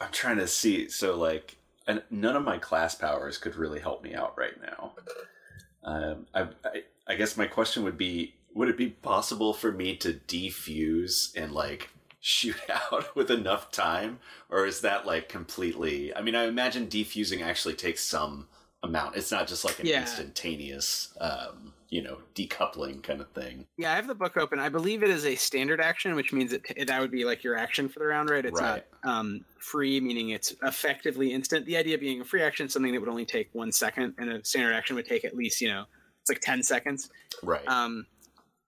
I'm trying to see. So, like, and none of my class powers could really help me out right now. Um, I, I, I guess my question would be: Would it be possible for me to defuse and like shoot out with enough time, or is that like completely? I mean, I imagine defusing actually takes some amount. It's not just like an Yeah. instantaneous, um, you know, decoupling kind of thing. Yeah, I have the book open. I believe it is a standard action, which means it, that would be like your action for the round, right? It's Right. not um, free, meaning it's effectively instant. The idea being a free action, something that would only take one second, and a standard action would take at least, you know, it's like 10 seconds. Right. Um,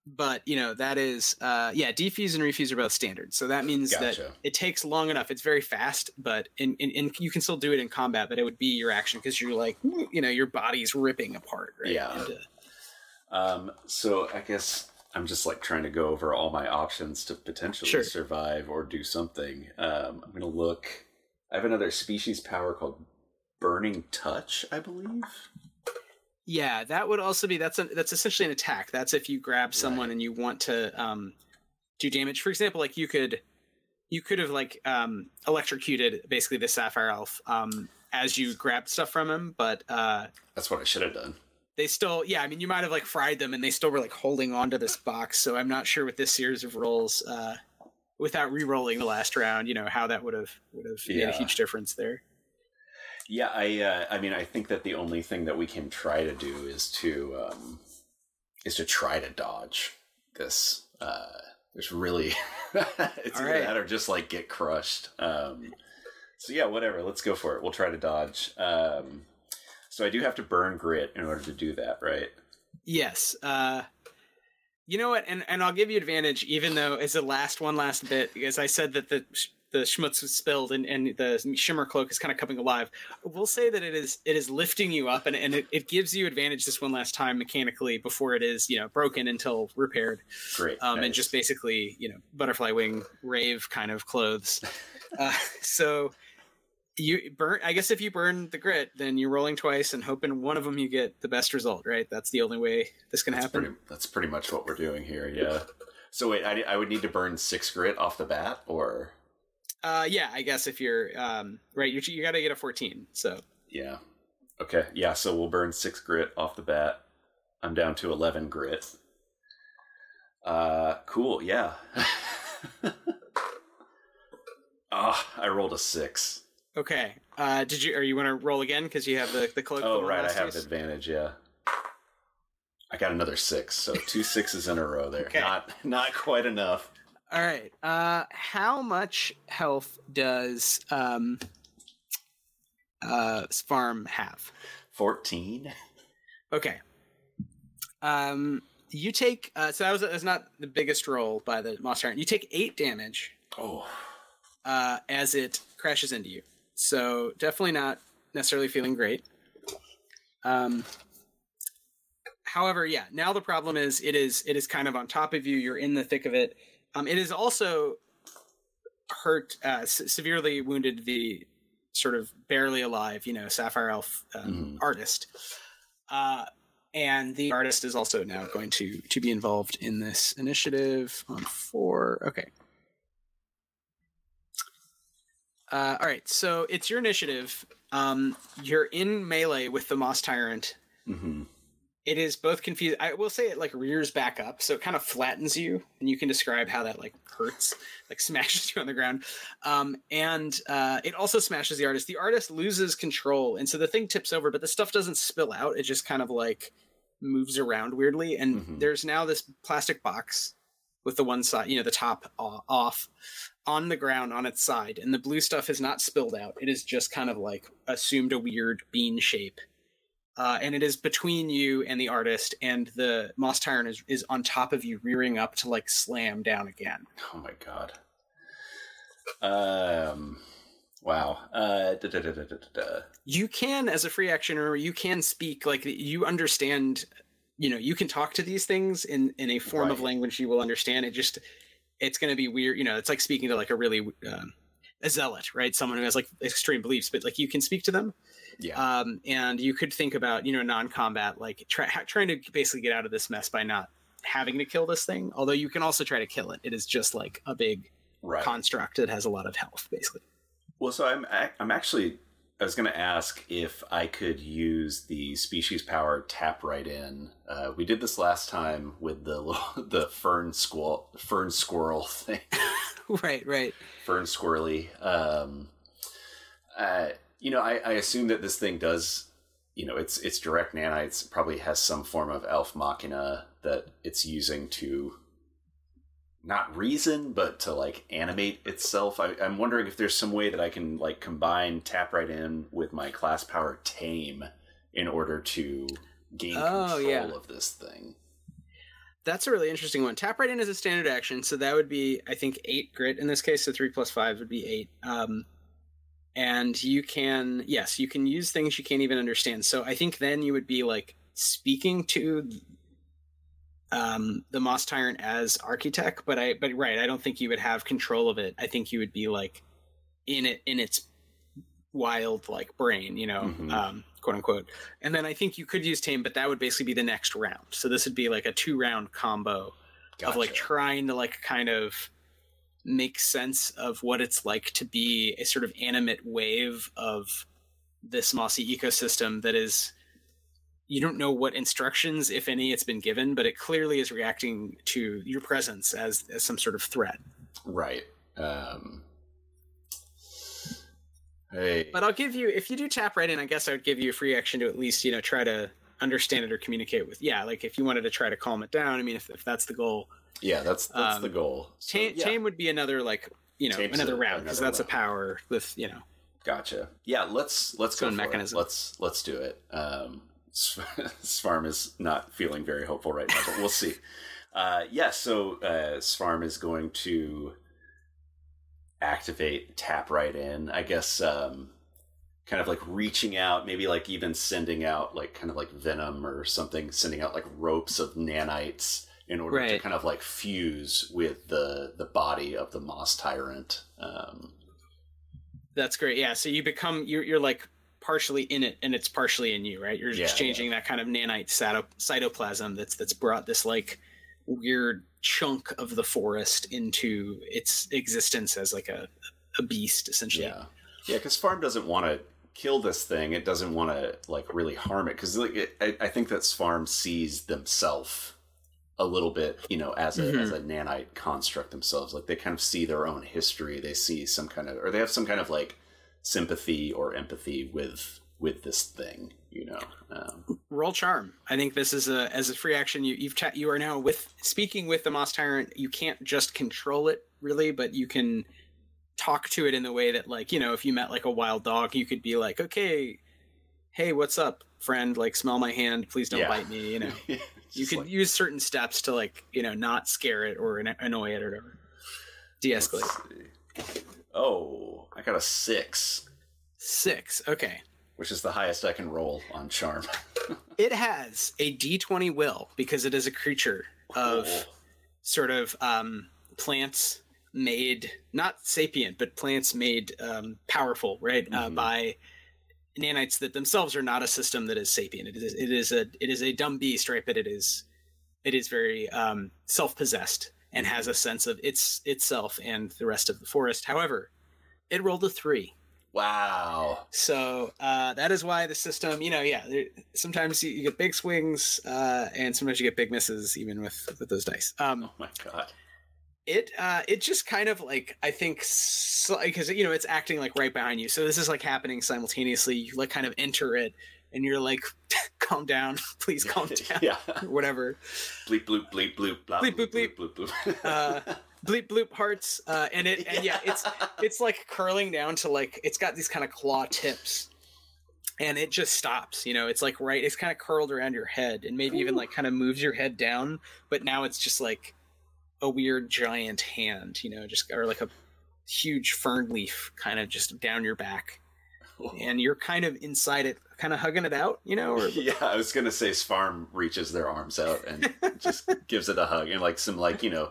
but, you know, that is, uh, yeah, defuse and refuse are both standard. So that means that it takes long enough. It's very fast, but in, in, in you can still do it in combat, but it would be your action because you're like, you know, your body's ripping apart, right? Yeah. And, uh, Um, so I guess I'm just like trying to go over all my options to potentially Sure. survive or do something. Um, I'm gonna look. I have another species power called Burning Touch, I believe. Yeah, that would also be that's a, that's essentially an attack. That's if you grab someone Right. and you want to um, do damage. For example, like you could you could have like um, electrocuted basically the sapphire elf um, as you grabbed stuff from him, but uh, That's what I should have done. they still yeah. I mean, you might have like fried them and they still were like holding on to this box. So I'm not sure with this series of rolls. Uh, Without re-rolling the last round, you know how that would have would have made a huge difference there. Yeah, I. Uh, I mean, I think that the only thing that we can try to do is to um, is to try to dodge this. Uh, there's really it's All either right. that or just like get crushed. Um, so yeah, whatever. Let's go for it. We'll try to dodge. Um, so I do have to burn grit in order to do that, right? Yes. Uh, you know what? And and I'll give you advantage, even though it's the last one last bit, because I said that the the schmutz was spilled and, and the shimmer cloak is kind of coming alive. We'll say that it is it is lifting you up and, and it, it gives you advantage this one last time mechanically before it is you know broken until repaired. Great. Um, and just basically you know butterfly wing rave kind of clothes. uh, so you burn. I guess if you burn the grit, then you're rolling twice and hoping one of them you get the best result. Right? That's the only way this can that's happen. pretty. That's pretty much what we're doing here. Yeah. So wait, I, I would need to burn six grit off the bat, or Uh, yeah, I guess if you're um, right, you you got to get a 14. So Yeah. Okay. Yeah. So we'll burn six grit off the bat. I'm down to eleven grit. Uh, cool. Yeah. Ah, I rolled a six. okay. Uh, did you or you want to roll again because you have the the cloak? Oh, right. I have use? advantage. Yeah. I got another six, so two sixes in a row there. Okay. Not not quite enough. All right. Uh, how much health does um, uh, Svarm have? Fourteen. Okay. Um, you take uh, so that was, that was not the biggest roll by the Moss Tyrant. You take eight damage Oh, uh, as it crashes into you. So definitely not necessarily feeling great. Um, however, yeah. Now the problem is it is it is kind of on top of you. You're in the thick of it. Um, has also hurt, uh, s- severely wounded the sort of barely alive, you know, Sapphire Elf um, Mhm. artist. Uh, and the artist is also now going to to be involved in this initiative on four. Okay. Uh, all right, so it's your initiative. Um, you're in melee with the Moss Tyrant. hmm It is both confused. I will say it like rears back up, so it kind of flattens you, and you can describe how that like hurts, like smashes you on the ground. Um, and uh, it also smashes the artist. The artist loses control, and so the thing tips over, but the stuff doesn't spill out. It just kind of like moves around weirdly. And Mhm. there's now this plastic box with the one side, you know, the top off on the ground on its side, and the blue stuff is not spilled out. It is just kind of like assumed a weird bean shape. Uh, and it is between you and the artist, and the moss tyrant is, is on top of you, rearing up to like slam down again. Oh my god. Um. Wow. Uh. Da, da, da, da, da, da, da. You can, as a free actioner, you can speak like you understand. You know, you can talk to these things in in a form of language you will understand. It just it's going to be weird. You know, it's like speaking to like a really um, a zealot, right? Someone who has like extreme beliefs, but like you can speak to them. Yeah. um, and you could think about you know non-combat like try, trying to basically get out of this mess by not having to kill this thing although you can also try to kill it it is just like a big right. construct that has a lot of health basically Well, so I'm I'm actually I was going to ask if I could use the species power tap right in. Uh, we did this last time with the little, the fern squirrel fern squirrel thing. right, right. Fern squirrely. Um, uh, you know, I, I assume that this thing does. You know, it's it's direct nanites. Probably has some form of elf machina that it's using to not reason, but to like animate itself. I, am wondering if there's some way that I can like combine tap right in with my class power tame in order to gain oh, control yeah. of this thing. That's a really interesting one. Tap right in is a standard action, so that would be I think eight grit in this case. So three plus five would be eight. Um, and you can yes, you can use things you can't even understand. So I think then you would be like speaking to um, the Moss Tyrant as architect, but I but right, I don't think you would have control of it. I think you would be like in it in its wild like brain, you know, mm-hmm. um, quote unquote. And then I think you could use tame, but that would basically be the next round. So this would be like a two round combo gotcha. of like trying to like kind of make sense of what it's like to be a sort of animate wave of this mossy ecosystem that is you don't know what instructions, if any, it's been given, but it clearly is reacting to your presence as, as some sort of threat. Right. Um, hey. But I'll give you, if you do tap right in, I guess I would give you a free action to at least, you know, try to understand it or communicate with. Yeah, like if you wanted to try to calm it down, I mean, if, if that's the goal. Yeah, that's that's um, the goal. So, tame, yeah. tame would be another, like, you know, Tame's another round because that's route. a power with, you know. Gotcha. Yeah, let's let's go mechanism. It. Let's let's do it. Um, Svarm is not feeling very hopeful right now, but we'll see. Uh, yeah, so uh, Svarm is going to activate tap right in. I guess um, kind of like reaching out, maybe like even sending out like kind of like venom or something, sending out like ropes of nanites in order right. to kind of like fuse with the the body of the moss tyrant. Um, That's great. Yeah. So you become you're you're like partially in it and it's partially in you, right? You're yeah, exchanging yeah. that kind of nanite cytoplasm that's that's brought this like weird chunk of the forest into its existence as like a a beast essentially. Yeah, yeah, because Svarm doesn't want to kill this thing. It doesn't want to like really harm it because like it, I, I, think that Svarm sees themselves a little bit, you know, as a mm-hmm. as a nanite construct themselves. Like they kind of see their own history. They see some kind of or they have some kind of like sympathy or empathy with with this thing you know um, roll charm i think this is a as a free action you you've ta- you are now with speaking with the moss tyrant you can't just control it really but you can talk to it in the way that like you know if you met like a wild dog you could be like okay hey what's up friend like smell my hand please don't yeah. bite me you know you could like... use certain steps to like you know not scare it or annoy it or whatever de-escalate Oh, I got a six. Six. Okay. Which is the highest I can roll on charm. it has a d20 will because it is a creature of oh. sort of um, plants made not sapient, but plants made um, powerful, right, uh, mm-hmm. uh, by nanites that themselves are not a system that is sapient. It is it is a it is a dumb beast, right? But it is it is very um, self possessed and has a sense of its itself and the rest of the forest. However, it rolled a three. Wow. So uh, that is why the system, you know, yeah, sometimes you, you get big swings uh, and sometimes you get big misses even with with those dice. Um, oh my god. It uh, it just kind of like I think because you know it's acting like right behind you, so this is like happening simultaneously. You like kind of enter it, and you're like, calm down, please calm down, yeah, whatever. Bleep bloop bleep bloop blah, bleep bloop bleep bloop bloop. bloop. uh, bleep bloop hearts, uh, and it and yeah, it's it's like curling down to like it's got these kind of claw tips, and it just stops. You know, it's like right, it's kind of curled around your head, and maybe Ooh. even like kind of moves your head down, but now it's just like a weird giant hand. You know, just or like a huge fern leaf kind of just down your back and you're kind of inside it, kind of hugging it out, you know? Or... Yeah, I was gonna say Svarm reaches their arms out and just gives it a hug and like some like you know,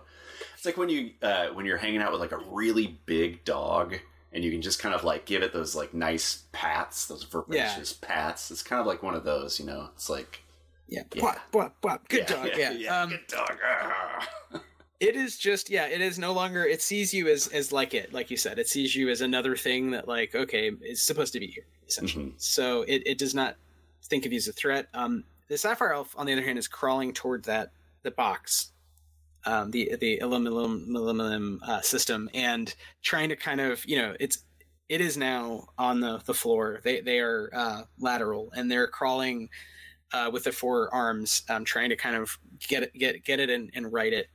it's like when you uh, when you're hanging out with like a really big dog and you can just kind of like give it those like nice pats, those voracious yeah. pats. It's kind of like one of those, you know. It's like yeah, yeah. Bwah, bwah, bwah. good yeah, dog, yeah, yeah. Um, good dog. It is just yeah, it is no longer it sees you as as like it, like you said. It sees you as another thing that like, okay, is supposed to be here, essentially. Mhm. So it, it does not think of you as a threat. Um the Sapphire Elf, on the other hand, is crawling toward that the box. Um, the the aluminum uh, system and trying to kind of you know it's it is now on the, the floor. They they are uh, lateral and they're crawling uh, with the four arms, um, trying to kind of get it get get it and, and write it.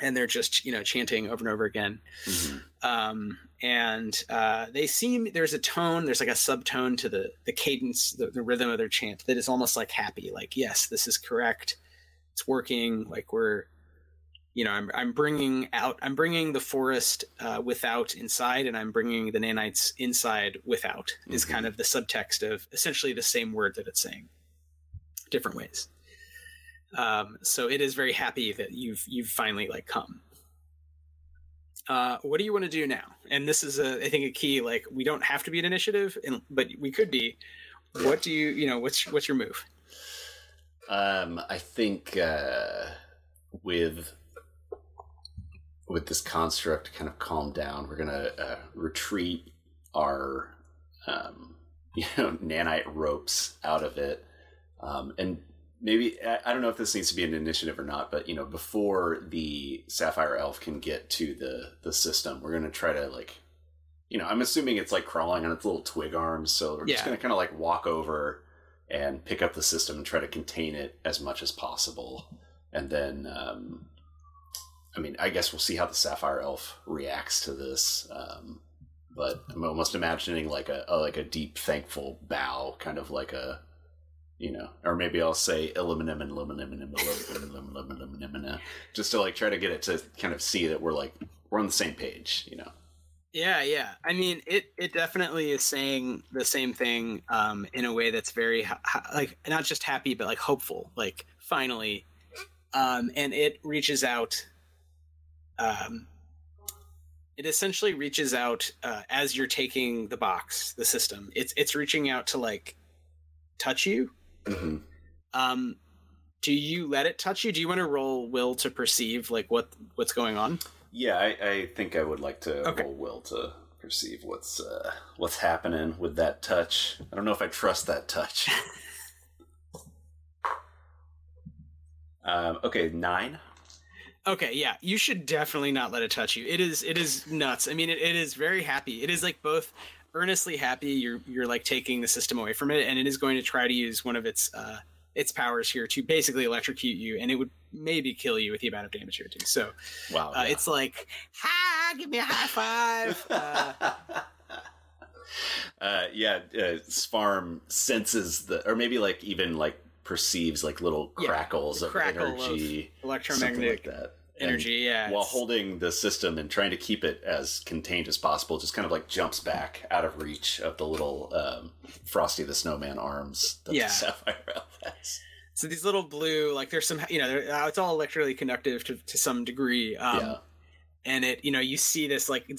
And they're just you know chanting over and over again. Mhm. Um, and uh, they seem there's a tone, there's like a subtone to the the cadence, the, the rhythm of their chant that is almost like happy. Like yes, this is correct. It's working. Like we're you know, I'm I'm bringing out, I'm bringing the forest uh, without inside, and I'm bringing the nanites inside without. Is Mhm. kind of the subtext of essentially the same word that it's saying, different ways. Um, so it is very happy that you've you've finally like come. Uh, what do you want to do now? And this is a, I think, a key. Like, we don't have to be an initiative, and but we could be. What do you, you know, what's what's your move? Um, I think uh, with with this construct kind of calm down, we're gonna uh, retreat our um, you know nanite ropes out of it, um, and maybe I, don't know if this needs to be an initiative or not, but you know before the sapphire elf can get to the the system, we're gonna try to like. You know, I'm assuming it's like crawling on its little twig arms, so we're just gonna kind of like walk over and pick up the system and try to contain it as much as possible. And then, um, I mean, I guess we'll see how the Sapphire Elf reacts to this. Um, but I'm almost imagining like a, a like a deep, thankful bow, kind of like a, you know, or maybe I'll say illuminum and illuminum and illuminum, illuminum, just to like try to get it to kind of see that we're like we're on the same page, you know. Yeah, yeah. I mean, it it definitely is saying the same thing um, in a way that's very ha- like not just happy, but like hopeful. Like finally, um, and it reaches out. Um, it essentially reaches out uh, as you're taking the box, the system. It's it's reaching out to like touch you. Mm-hmm. Um, do you let it touch you? Do you want to roll will to perceive like what what's going on? Yeah, I, I think I would like to Okay. roll will to perceive what's uh, what's happening with that touch. I don't know if I trust that touch. um, okay, nine. Okay, yeah, you should definitely not let it touch you. It is it is nuts. I mean, it, it is very happy. It is like both earnestly happy. You're you're like taking the system away from it, and it is going to try to use one of its uh its powers here to basically electrocute you, and it would maybe kill you with the amount of damage you're doing. So Wow, uh, it's like, ha, give me a high five. Uh, uh, yeah. Uh, Svarm senses the, or maybe like even like perceives like little crackles the of crackle of energy, something electromagnetic like that. Energy, yeah. while holding the system and trying to keep it as contained as possible, just kind of like jumps back out of reach of the little um, Frosty the Snowman arms that Yeah. the Sapphire Elf has. so these little blue, like there's some, you know, uh, it's all electrically conductive to, to some degree. Um, yeah, and it you know you see this like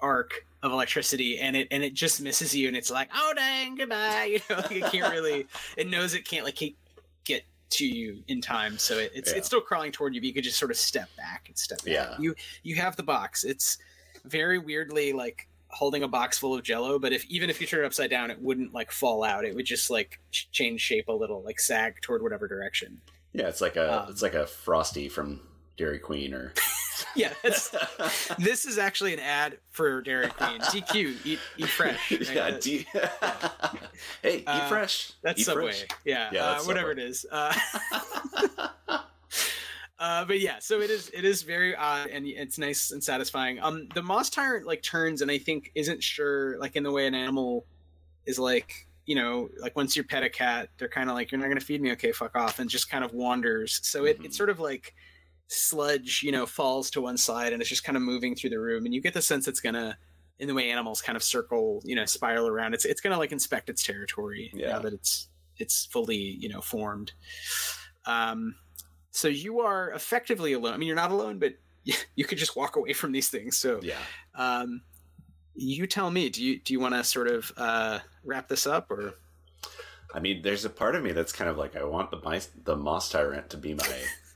arc of electricity and it and it just misses you and it's like oh dang goodbye you know like it can't really it knows it can't like keep, get to you in time so it, it's Yeah. it's still crawling toward you but you could just sort of step back and step back. Yeah. you you have the box it's very weirdly like holding a box full of jello but if even if you turn it upside down it wouldn't like fall out it would just like ch- change shape a little like sag toward whatever direction yeah. It's like a Um, it's like a Frosty from Dairy Queen or yeah this is actually an ad for Dairy Queen. DQ, eat, eat fresh. right? yeah. D- hey, eat Uh, fresh. That's eat Subway. fresh. Yeah, Yeah, uh, whatever Subway. it is. Uh, uh, but yeah, so it is. It is very odd, and it's nice and satisfying. Um, the Moss Tyrant like turns, and I think isn't sure, like in the way an animal is like, you know, like once you pet a cat, they're kind of like, you're not gonna feed me, okay, fuck off, and just kind of wanders. So it, Mhm. it's sort of like sludge, you know, falls to one side, and it's just kind of moving through the room, and you get the sense it's gonna. In the way animals kind of circle, you know, spiral around, it's it's gonna like inspect its territory Yeah. now that it's it's fully you know formed um so you are effectively alone i mean you're not alone but you could just walk away from these things so Yeah. um you tell me do you do you want to sort of uh wrap this up or I mean, there's a part of me that's kind of like I want the mice, the moss tyrant to be my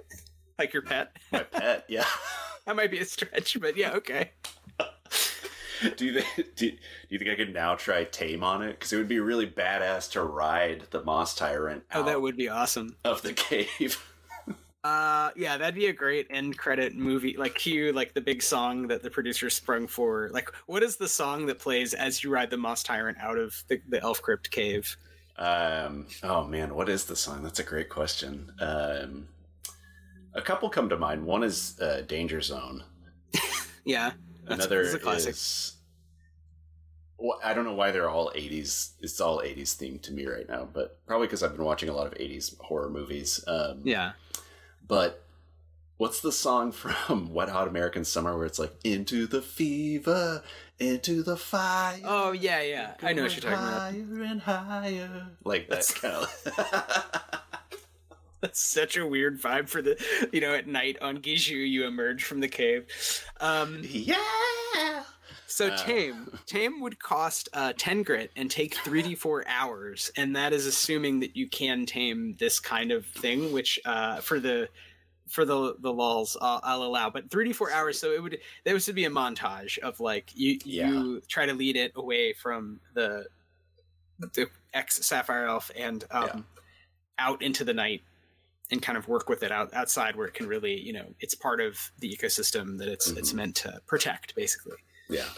Like your pet? My pet, yeah. that might be a stretch, but yeah, okay. do you think do, do you think I could now try tame on it? Because it would be really badass to ride the moss tyrant. oh, that would be awesome. Of the cave. uh, yeah, that'd be a great end credit movie. Like cue like the big song that the producer sprung for. Like, what is the song that plays as you ride the moss tyrant out of the, the elf crypt cave? Um. Oh man, what is the song? That's a great question. Um a couple come to mind. One is uh, Danger Zone. yeah. Another is. Well, I don't know why they're all 80s. It's all 80s themed to me right now, but probably because I've been watching a lot of 80s horror movies. Um, yeah. But what's the song from Wet Hot American Summer where it's like into the fever, into the fire? Oh yeah, yeah. I know what you're talking higher about. Higher and higher, like that kind of. That's such a weird vibe for the, you know, at night on Gijou you emerge from the cave. Um, yeah. So uh, tame tame would cost uh, ten grit and take three d four hours, and that is assuming that you can tame this kind of thing, which uh, for the for the the lulls I'll, I'll allow. But three d four hours, so it would there was to be a montage of like you yeah. you try to lead it away from the the ex sapphire elf and um, yeah. out into the night and kind of work with it out, outside where it can really, you know, it's part of the ecosystem that it's mm-hmm. it's meant to protect, basically. Yeah.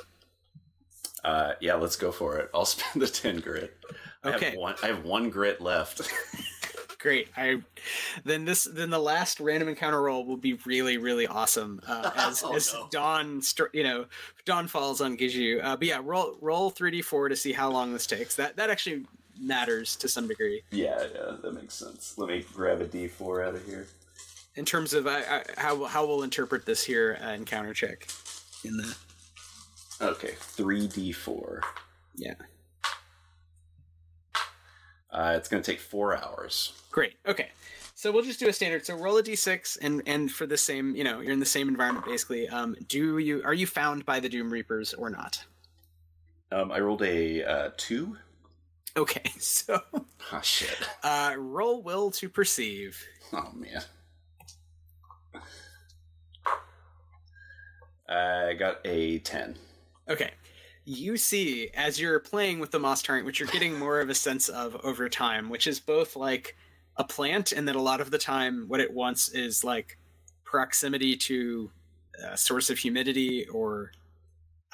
Uh, yeah, let's go for it. I'll spend the ten grit. Okay. I have one, I have one grit left. Great. I then this then the last random encounter roll will be really really awesome uh, as oh, as no. dawn you know dawn falls on Gijou. Uh, but yeah, roll roll three d four to see how long this takes. That that actually matters to some degree. Yeah, yeah, that makes sense. Let me grab a D4 out of here. In terms of uh, how how we'll interpret this here uh, encounter check in the. Okay, three D4. Yeah. Uh, it's going to take four hours. Great. Okay. So we'll just do a standard. So roll a d6, and and for the same, you know, you're in the same environment basically. Um, do you are you found by the Doom Reapers or not? Um, I rolled a uh, two. Okay, so. Oh, shit. Uh, roll will to perceive. Oh, man. I got a 10. Okay. You see, as you're playing with the Moss Tyrant, which you're getting more of a sense of over time, which is both like a plant, and that a lot of the time what it wants is like proximity to a source of humidity or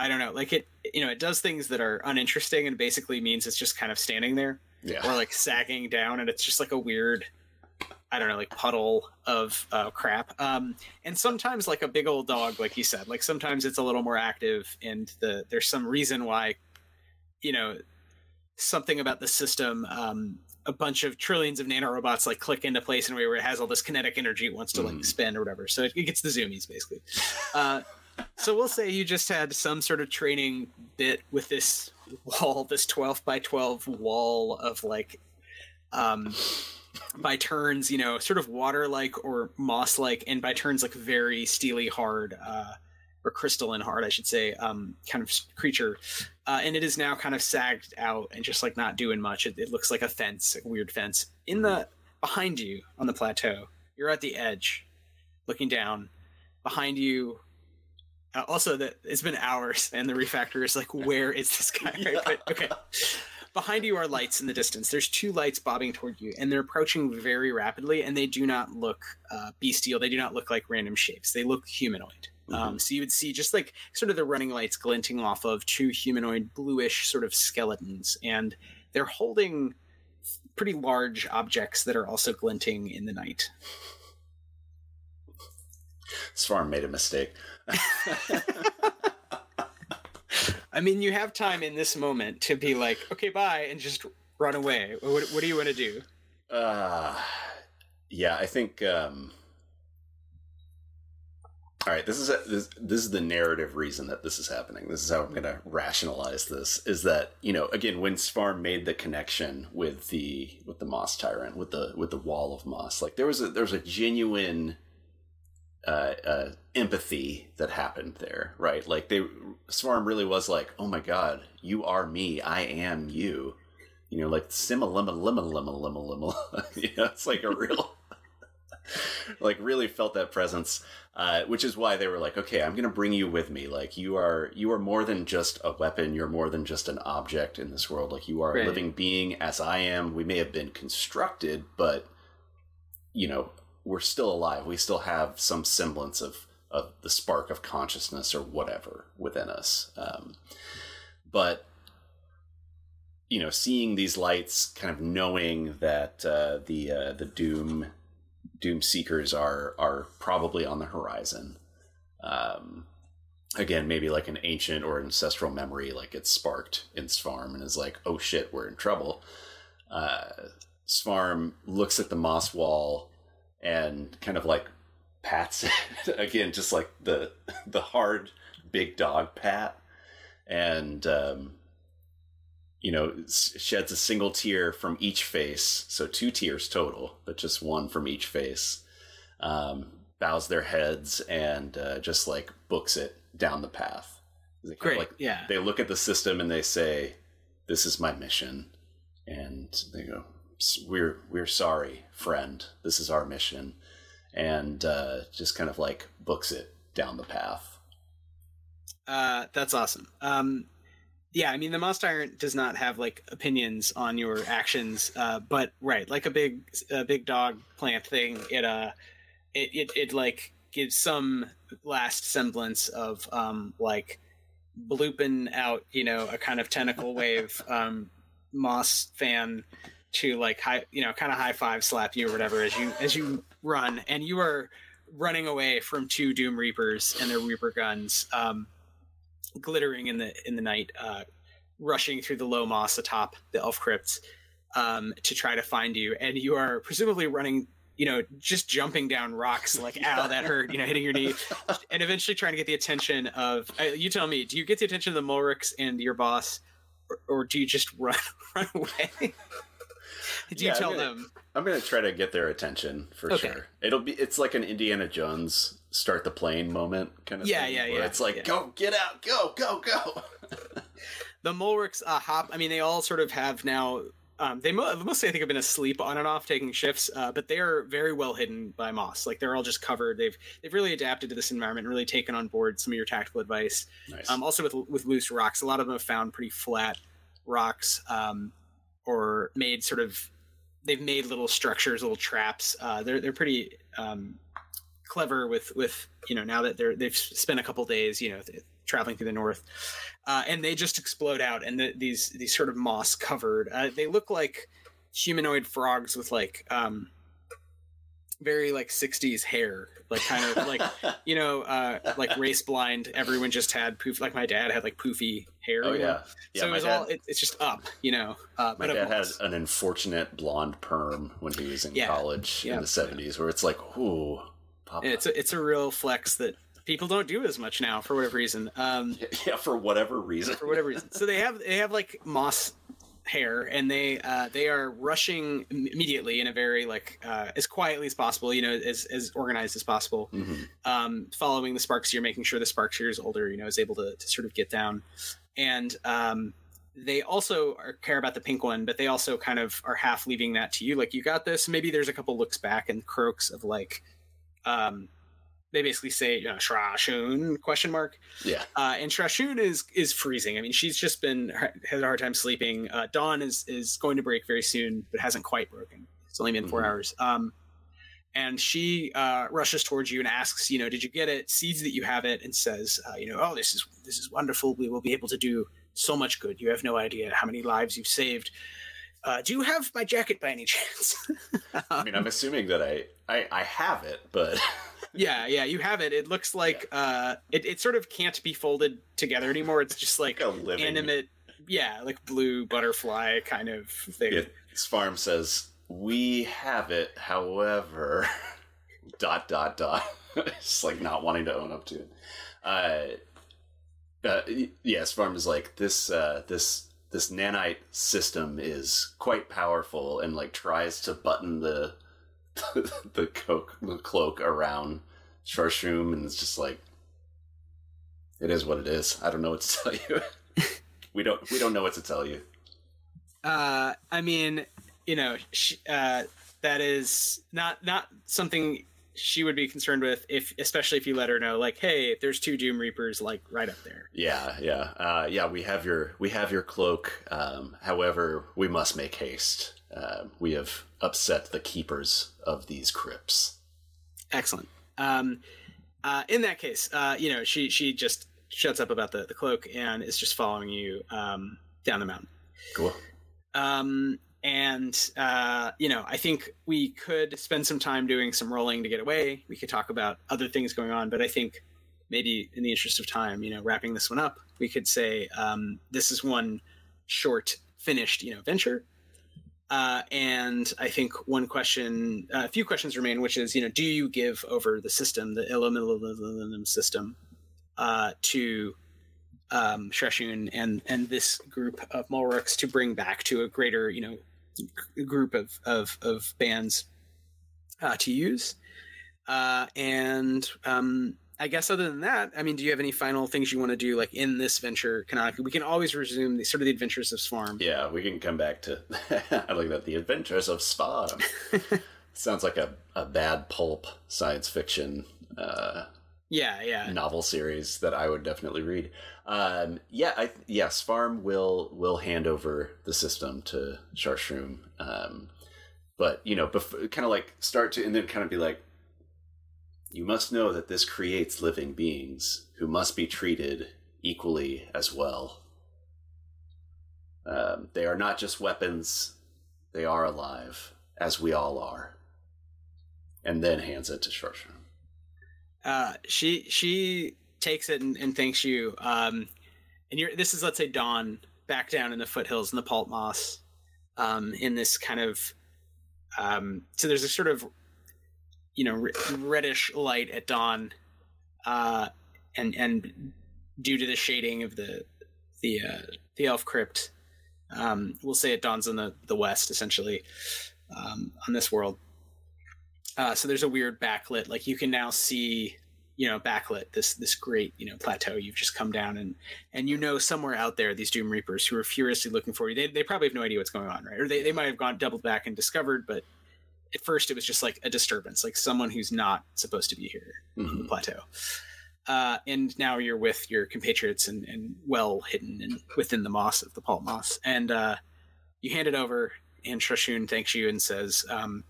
I don't know, like it, you know, it does things that are uninteresting and basically means it's just kind of standing there, yeah, or like sagging down, and it's just like a weird, I don't know, like puddle of uh, crap. Um, and sometimes like a big old dog, like you said, like sometimes it's a little more active, and the there's some reason why, you know, something about the system. Um, a bunch of trillions of nanorobots like click into place in a way where it has all this kinetic energy it wants to like mm. spend or whatever. So it, it gets the zoomies basically. Uh, so we'll say you just had some sort of training bit with this wall, this 12 by 12 wall of like, um, by turns, you know, sort of water like or moss like, and by turns like very steely hard, uh, or crystalline hard, I should say, um, kind of creature. Uh, and it is now kind of sagged out and just like not doing much. It, it looks like a fence, a weird fence. In the behind you on the plateau, you're at the edge, looking down. Behind you uh, also, that it's been hours, and the refactor is like, "Where is this guy?" Yeah. Right? But, okay. Behind you are lights in the distance. There's two lights bobbing toward you, and they're approaching very rapidly. And they do not look uh, bestial. They do not look like random shapes. They look humanoid. Mm-hmm. Um, so you would see just like sort of the running lights glinting off of two humanoid, bluish sort of skeletons, and they're holding pretty large objects that are also glinting in the night. Svarm made a mistake. I mean, you have time in this moment to be like, okay, bye, and just run away. What, what do you want to do? Uh, yeah, I think. Um, all right, this is a, this, this is the narrative reason that this is happening. This is how I'm going to rationalize this. Is that you know again when Svarm made the connection with the with the Moss Tyrant with the with the wall of moss, like there was a there was a genuine uh, uh, empathy that happened there, right? Like they Svarm really was like, "Oh my god, you are me, I am you." You know, like simma limma limma limma limma limma. you know, it's like a real. like really felt that presence uh, which is why they were like okay i'm gonna bring you with me like you are you are more than just a weapon you're more than just an object in this world like you are Right. a living being as i am we may have been constructed but you know we're still alive. We still have some semblance of of the spark of consciousness or whatever within us. Um, but you know seeing these lights kind of knowing that uh, the uh, the doom doom seekers are are probably on the horizon. Um, again maybe like an ancient or ancestral memory like it's sparked in Svarm and is like oh shit we're in trouble. Uh, Svarm looks at the moss wall and kind of like pats it. Again just like the the hard big dog pat. And um, you know sheds a single tear from each face. So two tears total but just one from each face. Um, bows their heads and uh, just like books it down the path. They Great. like yeah. they look at the system and they say this is my mission. And they go "S- we're we're sorry friend. This is our mission. And uh, just kind of like books it down the path. Uh, that's awesome. Um, yeah, I mean the Moss Tyrant does not have like opinions on your actions, uh, but right, like a big, a big dog plant thing, it uh, it it, it like gives some last semblance of um like blooping out, you know, a kind of tentacle wave um Moss fan to like high, you know, kind of high five slap you or whatever as you as you run, and you are running away from two Doom Reapers and their Reaper guns. Um, glittering in the in the night, uh, rushing through the low moss atop the elf crypt um, to try to find you, and you are presumably running. You know, just jumping down rocks like "ow, that hurt," you know, hitting your knee, and eventually trying to get the attention of. Uh, you tell me, do you get the attention of the Mulricks and your boss, or, or do you just run run away? Do you Yeah, I'm tell gonna- them? i'm gonna try to get their attention for Okay. sure it'll be it's like an indiana jones start the plane moment kind of Yeah, thing, yeah, where yeah, it's like yeah. go get out go go go the Mulricks uh, hop. I mean, they all sort of have now. Um, they mo- mostly, I think, have been asleep on and off, taking shifts. Uh, but they are very well hidden by moss. Like they're all just covered. They've they've really adapted to this environment, really taken on board some of your tactical advice. nice Um, also with with loose rocks, a lot of them have found pretty flat rocks, um, or made sort of. They've made little structures, little traps. Uh, they're they're pretty um, clever with with you know now that they're they've spent a couple days you know th- traveling through the north, uh, and they just explode out and the, these these sort of moss covered. Uh, they look like humanoid frogs with like um, very like '60s hair, like kind of like you know, uh, like race blind. Everyone just had poof. Like my dad had like poofy hair. oh yeah yeah so it my was dad, all. It, it's just up, you know. Uh, my dad had an unfortunate blonde perm when he was in Yeah. college Yeah. in the 70s where it's like ooh it's a, it's a real flex that people don't do as much now for whatever reason. Um, yeah for whatever reason for whatever reason. So they have they have like moss hair, and they uh, they are rushing immediately in a very like uh, as quietly as possible, you know, as as organized as possible. Mhm. Um, following the Sparkseer, making sure the Spark Seer is older, you know, is able to, to sort of get down, and um, they also are, care about the pink one, but they also kind of are half leaving that to you. Like you got this. Maybe there's a couple looks back and croaks of like. Um, they basically say, you know, Shrashun question mark. yeah Uh, and Trashun is is freezing. I mean, she's just been had a hard time sleeping. Uh, Dawn is is going to break very soon, but hasn't quite broken. It's only been 4 Mhm. hours. Um, and she uh, rushes towards you and asks, you know, did you get it? Sees that you have it and says, uh, you know, oh, this is this is wonderful. We will be able to do so much good. You have no idea how many lives you've saved. Uh, do you have my jacket by any chance? i mean i'm assuming that i i, I have it but yeah, yeah, you have it. It looks like uh, it, it sort of can't be folded together anymore. It's just like like animate yeah like blue butterfly kind of thing Yeah, Svarm says, We have it, however, dot, dot, dot. it's like not wanting to own up to it. Uh, uh, yes, Svarm is like, This, uh, this, this nanite system is quite powerful and like tries to button the, the, coke, the cloak around Sharshum and it's just like, it is what it is. I don't know what to tell you. we don't, we don't know what to tell you. uh i mean you know sh uh that is not not something she would be concerned with if especially if you let her know like hey there's two doom reapers like right up there Yeah, yeah, uh, yeah. We have your we have your cloak. Um, however, we must make haste. Uh, we have upset the keepers of these crypts. excellent um uh in that case uh you know she she just shuts up about the the cloak and is just following you um down the mountain Cool. um and uh you know i think we could spend some time doing some rolling to get away. We could talk about other things going on but i think maybe in the interest of time you know wrapping this one up we could say um this is one short finished you know venture. Uh, and I think one question, uh, a few questions remain, which is, you know, do you give over the system, the Illuminum system, uh, to um, Shreshun and and this group of Mulrooks to bring back to a greater, you know, g- group of of, of bands uh, to use? Uh, and um, I guess other than that, I mean, do you have any final things you want to do, like in this venture canonically? We can always resume the sort of the adventures of Svarm. Yeah, we can come back to. I like that. The Adventures of Spawn. Sounds like a, a bad pulp science fiction uh, Yeah, yeah. novel series that I would definitely read. Um, yeah, I, yes, Svarm will will hand over the system to Sharshroom, um, but you know, bef- kind of like start to and then kind of be like, you must know that this creates living beings who must be treated equally as well. Um, they are not just weapons; they are alive, as we all are. And then hands it to Sharshroom. uh, she she takes it and, and thanks you. Um, and you're this is let's say dawn back down in the foothills in the pulp moss, um, in this kind of um, so there's a sort of you know re- reddish light at dawn, uh, and and due to the shading of the the uh, the elf crypt, um, we'll say it dawns in the the west essentially um, on this world. Uh, so there's a weird backlit, like you can now see, you know, backlit this this great you know plateau you've just come down and and you know somewhere out there these Doom Reapers who are furiously looking for you. They they probably have no idea what's going on, right? Or they they might have gone doubled back and discovered, but at first it was just like a disturbance, like someone who's not supposed to be here on the Mhm. plateau. Uh, and now you're with your compatriots and, and well hidden and within the moss of the pulp moss. And uh, you hand it over, and Shashun thanks you and says, um,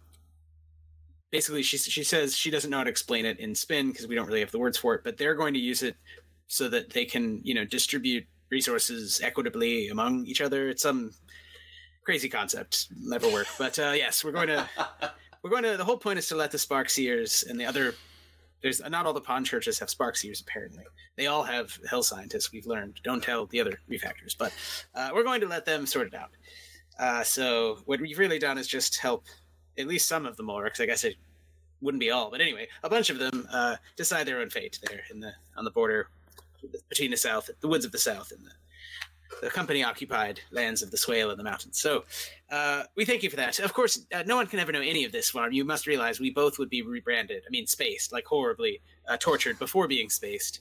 basically, she she says she doesn't know how to explain it in spin because we don't really have the words for it, but they're going to use it so that they can you know distribute resources equitably among each other. It's some crazy concept, never work. But uh, yes, we're going to we're going to. The whole point is to let the Spark Seers and the other. There's not all the pawn churches have Spark Seers apparently. They all have Hell Scientists. We've learned. Don't tell the other refactors, but uh, we're going to let them sort it out. Uh, so what we've really done is just help at least some of the Mulricks. I guess it wouldn't be all, but anyway, a bunch of them uh, decide their own fate there in the on the border between the south, the woods of the south, and the, the company occupied lands of the Swale and the mountains. So uh, we thank you for that. Of course, uh, no one can ever know any of this, Svarm. You must realize we both would be rebranded. I mean, spaced, like horribly uh, tortured before being spaced.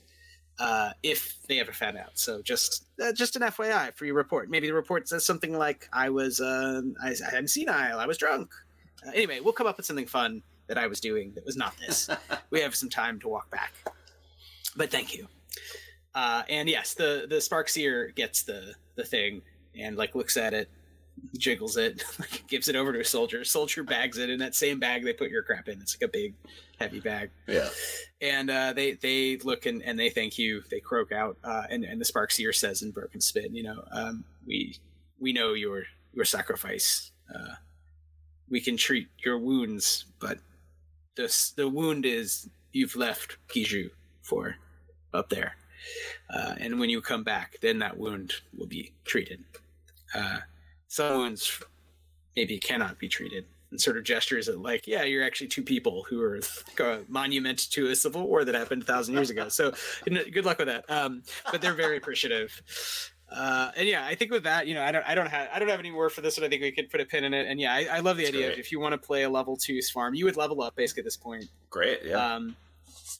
Uh, if they ever found out, so just uh, just an FYI for your report. Maybe the report says something like, "I was um, I, I am senile, I was drunk." Uh, anyway, we'll come up with something fun that I was doing that was not this. we have some time to walk back, but thank you. Uh, and yes, the the Spark Seer gets the the thing and like looks at it, jiggles it, like, gives it over to a soldier. Soldier bags it in that same bag they put your crap in. It's like a big, heavy bag. Yeah. And uh, they they look and, and they thank you. They croak out, uh, and and the Spark Seer says in broken spit, you know, um, we we know your your sacrifice. Uh, we can treat your wounds, but the the wound is you've left Gijou for up there, uh, and when you come back, then that wound will be treated. Uh, some wounds maybe cannot be treated. And sort of gestures at like, yeah, you're actually two people who are a monument to a civil war that happened a thousand years ago. So good luck with that. Um, but they're very appreciative. Uh, and yeah, I think with that, you know, I don't, I don't have, I don't have any more for this one. I think we could put a pin in it. And yeah, I, I love the That's idea great. of if you want to play a level two Svarm, you would level up basically at this point. Great. Yeah. Um,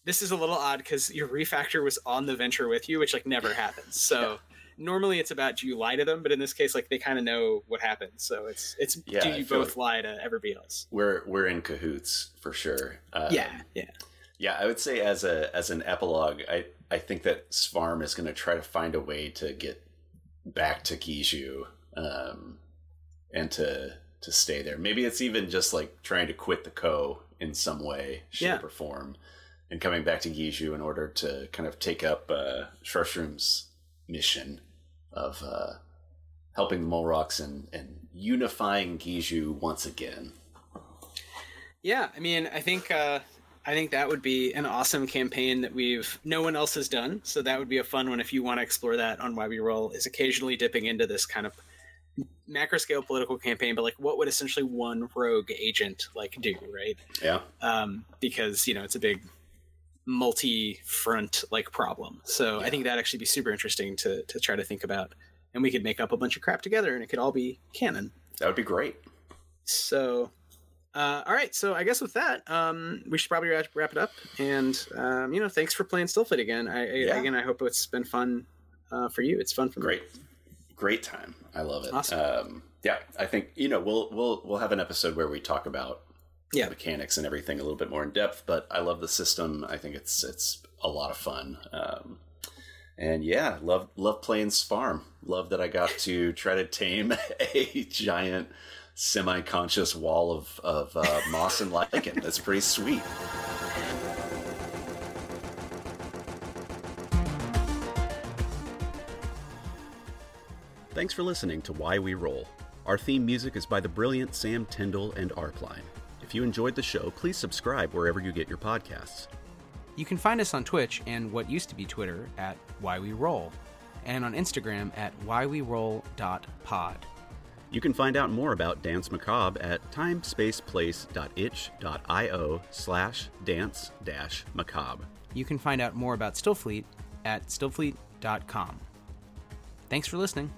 this is a little odd because your refactor was on the venture with you, which like never happens. So normally it's about do you lie to them, but in this case, like they kind of know what happens. So it's it's Yeah, do you both like- lie to everybody else? We're we're in cahoots for sure. Um, yeah, yeah, Yeah, I would say as a as an epilogue, I I think that Svarm is going to try to find a way to get back to Gijou, um, and to to stay there. Maybe it's even just like trying to quit the Co in some way, shape Yeah. or form, and coming back to Gijou in order to kind of take up uh, Shrushrum's mission of uh, helping the Molrocks and and unifying Gijou once again. yeah. I mean, I think uh, I think that would be an awesome campaign that we've no one else has done. So that would be a fun one if you want to explore that on Why We Roll. Is occasionally dipping into this kind of macro scale political campaign, but like what would essentially one rogue agent like do, right? Yeah. um, because you know it's a big multi-front like problem. So I think that'd actually be super interesting to to try to think about, and we could make up a bunch of crap together, and it could all be canon. That would be great. So, uh, all right. So I guess with that, um, we should probably wrap, wrap it up. And um, you know, thanks for playing Stillfleet again. I, Yeah. again, I hope it's been fun uh, for you. It's fun for me. great great time i love it Awesome. um yeah i think you know we'll we'll we'll have an episode where we talk about Yeah. mechanics and everything a little bit more in depth but i love the system i think it's it's a lot of fun um and yeah love love playing Svarm love that i got to try to tame a giant semi-conscious wall of of uh, moss and lichen that's pretty sweet Thanks for listening to Why We Roll. Our theme music is by the brilliant Sam Tyndall and Arpline. If you enjoyed the show, please subscribe wherever you get your podcasts. You can find us on Twitch and what used to be Twitter at Why We Roll, and on Instagram at whyweroll.pod. You can find out more about Danse Macabre at timespaceplace.itch.io slash danse dash macabre. You can find out more about Stillfleet at stillfleet.com. Thanks for listening.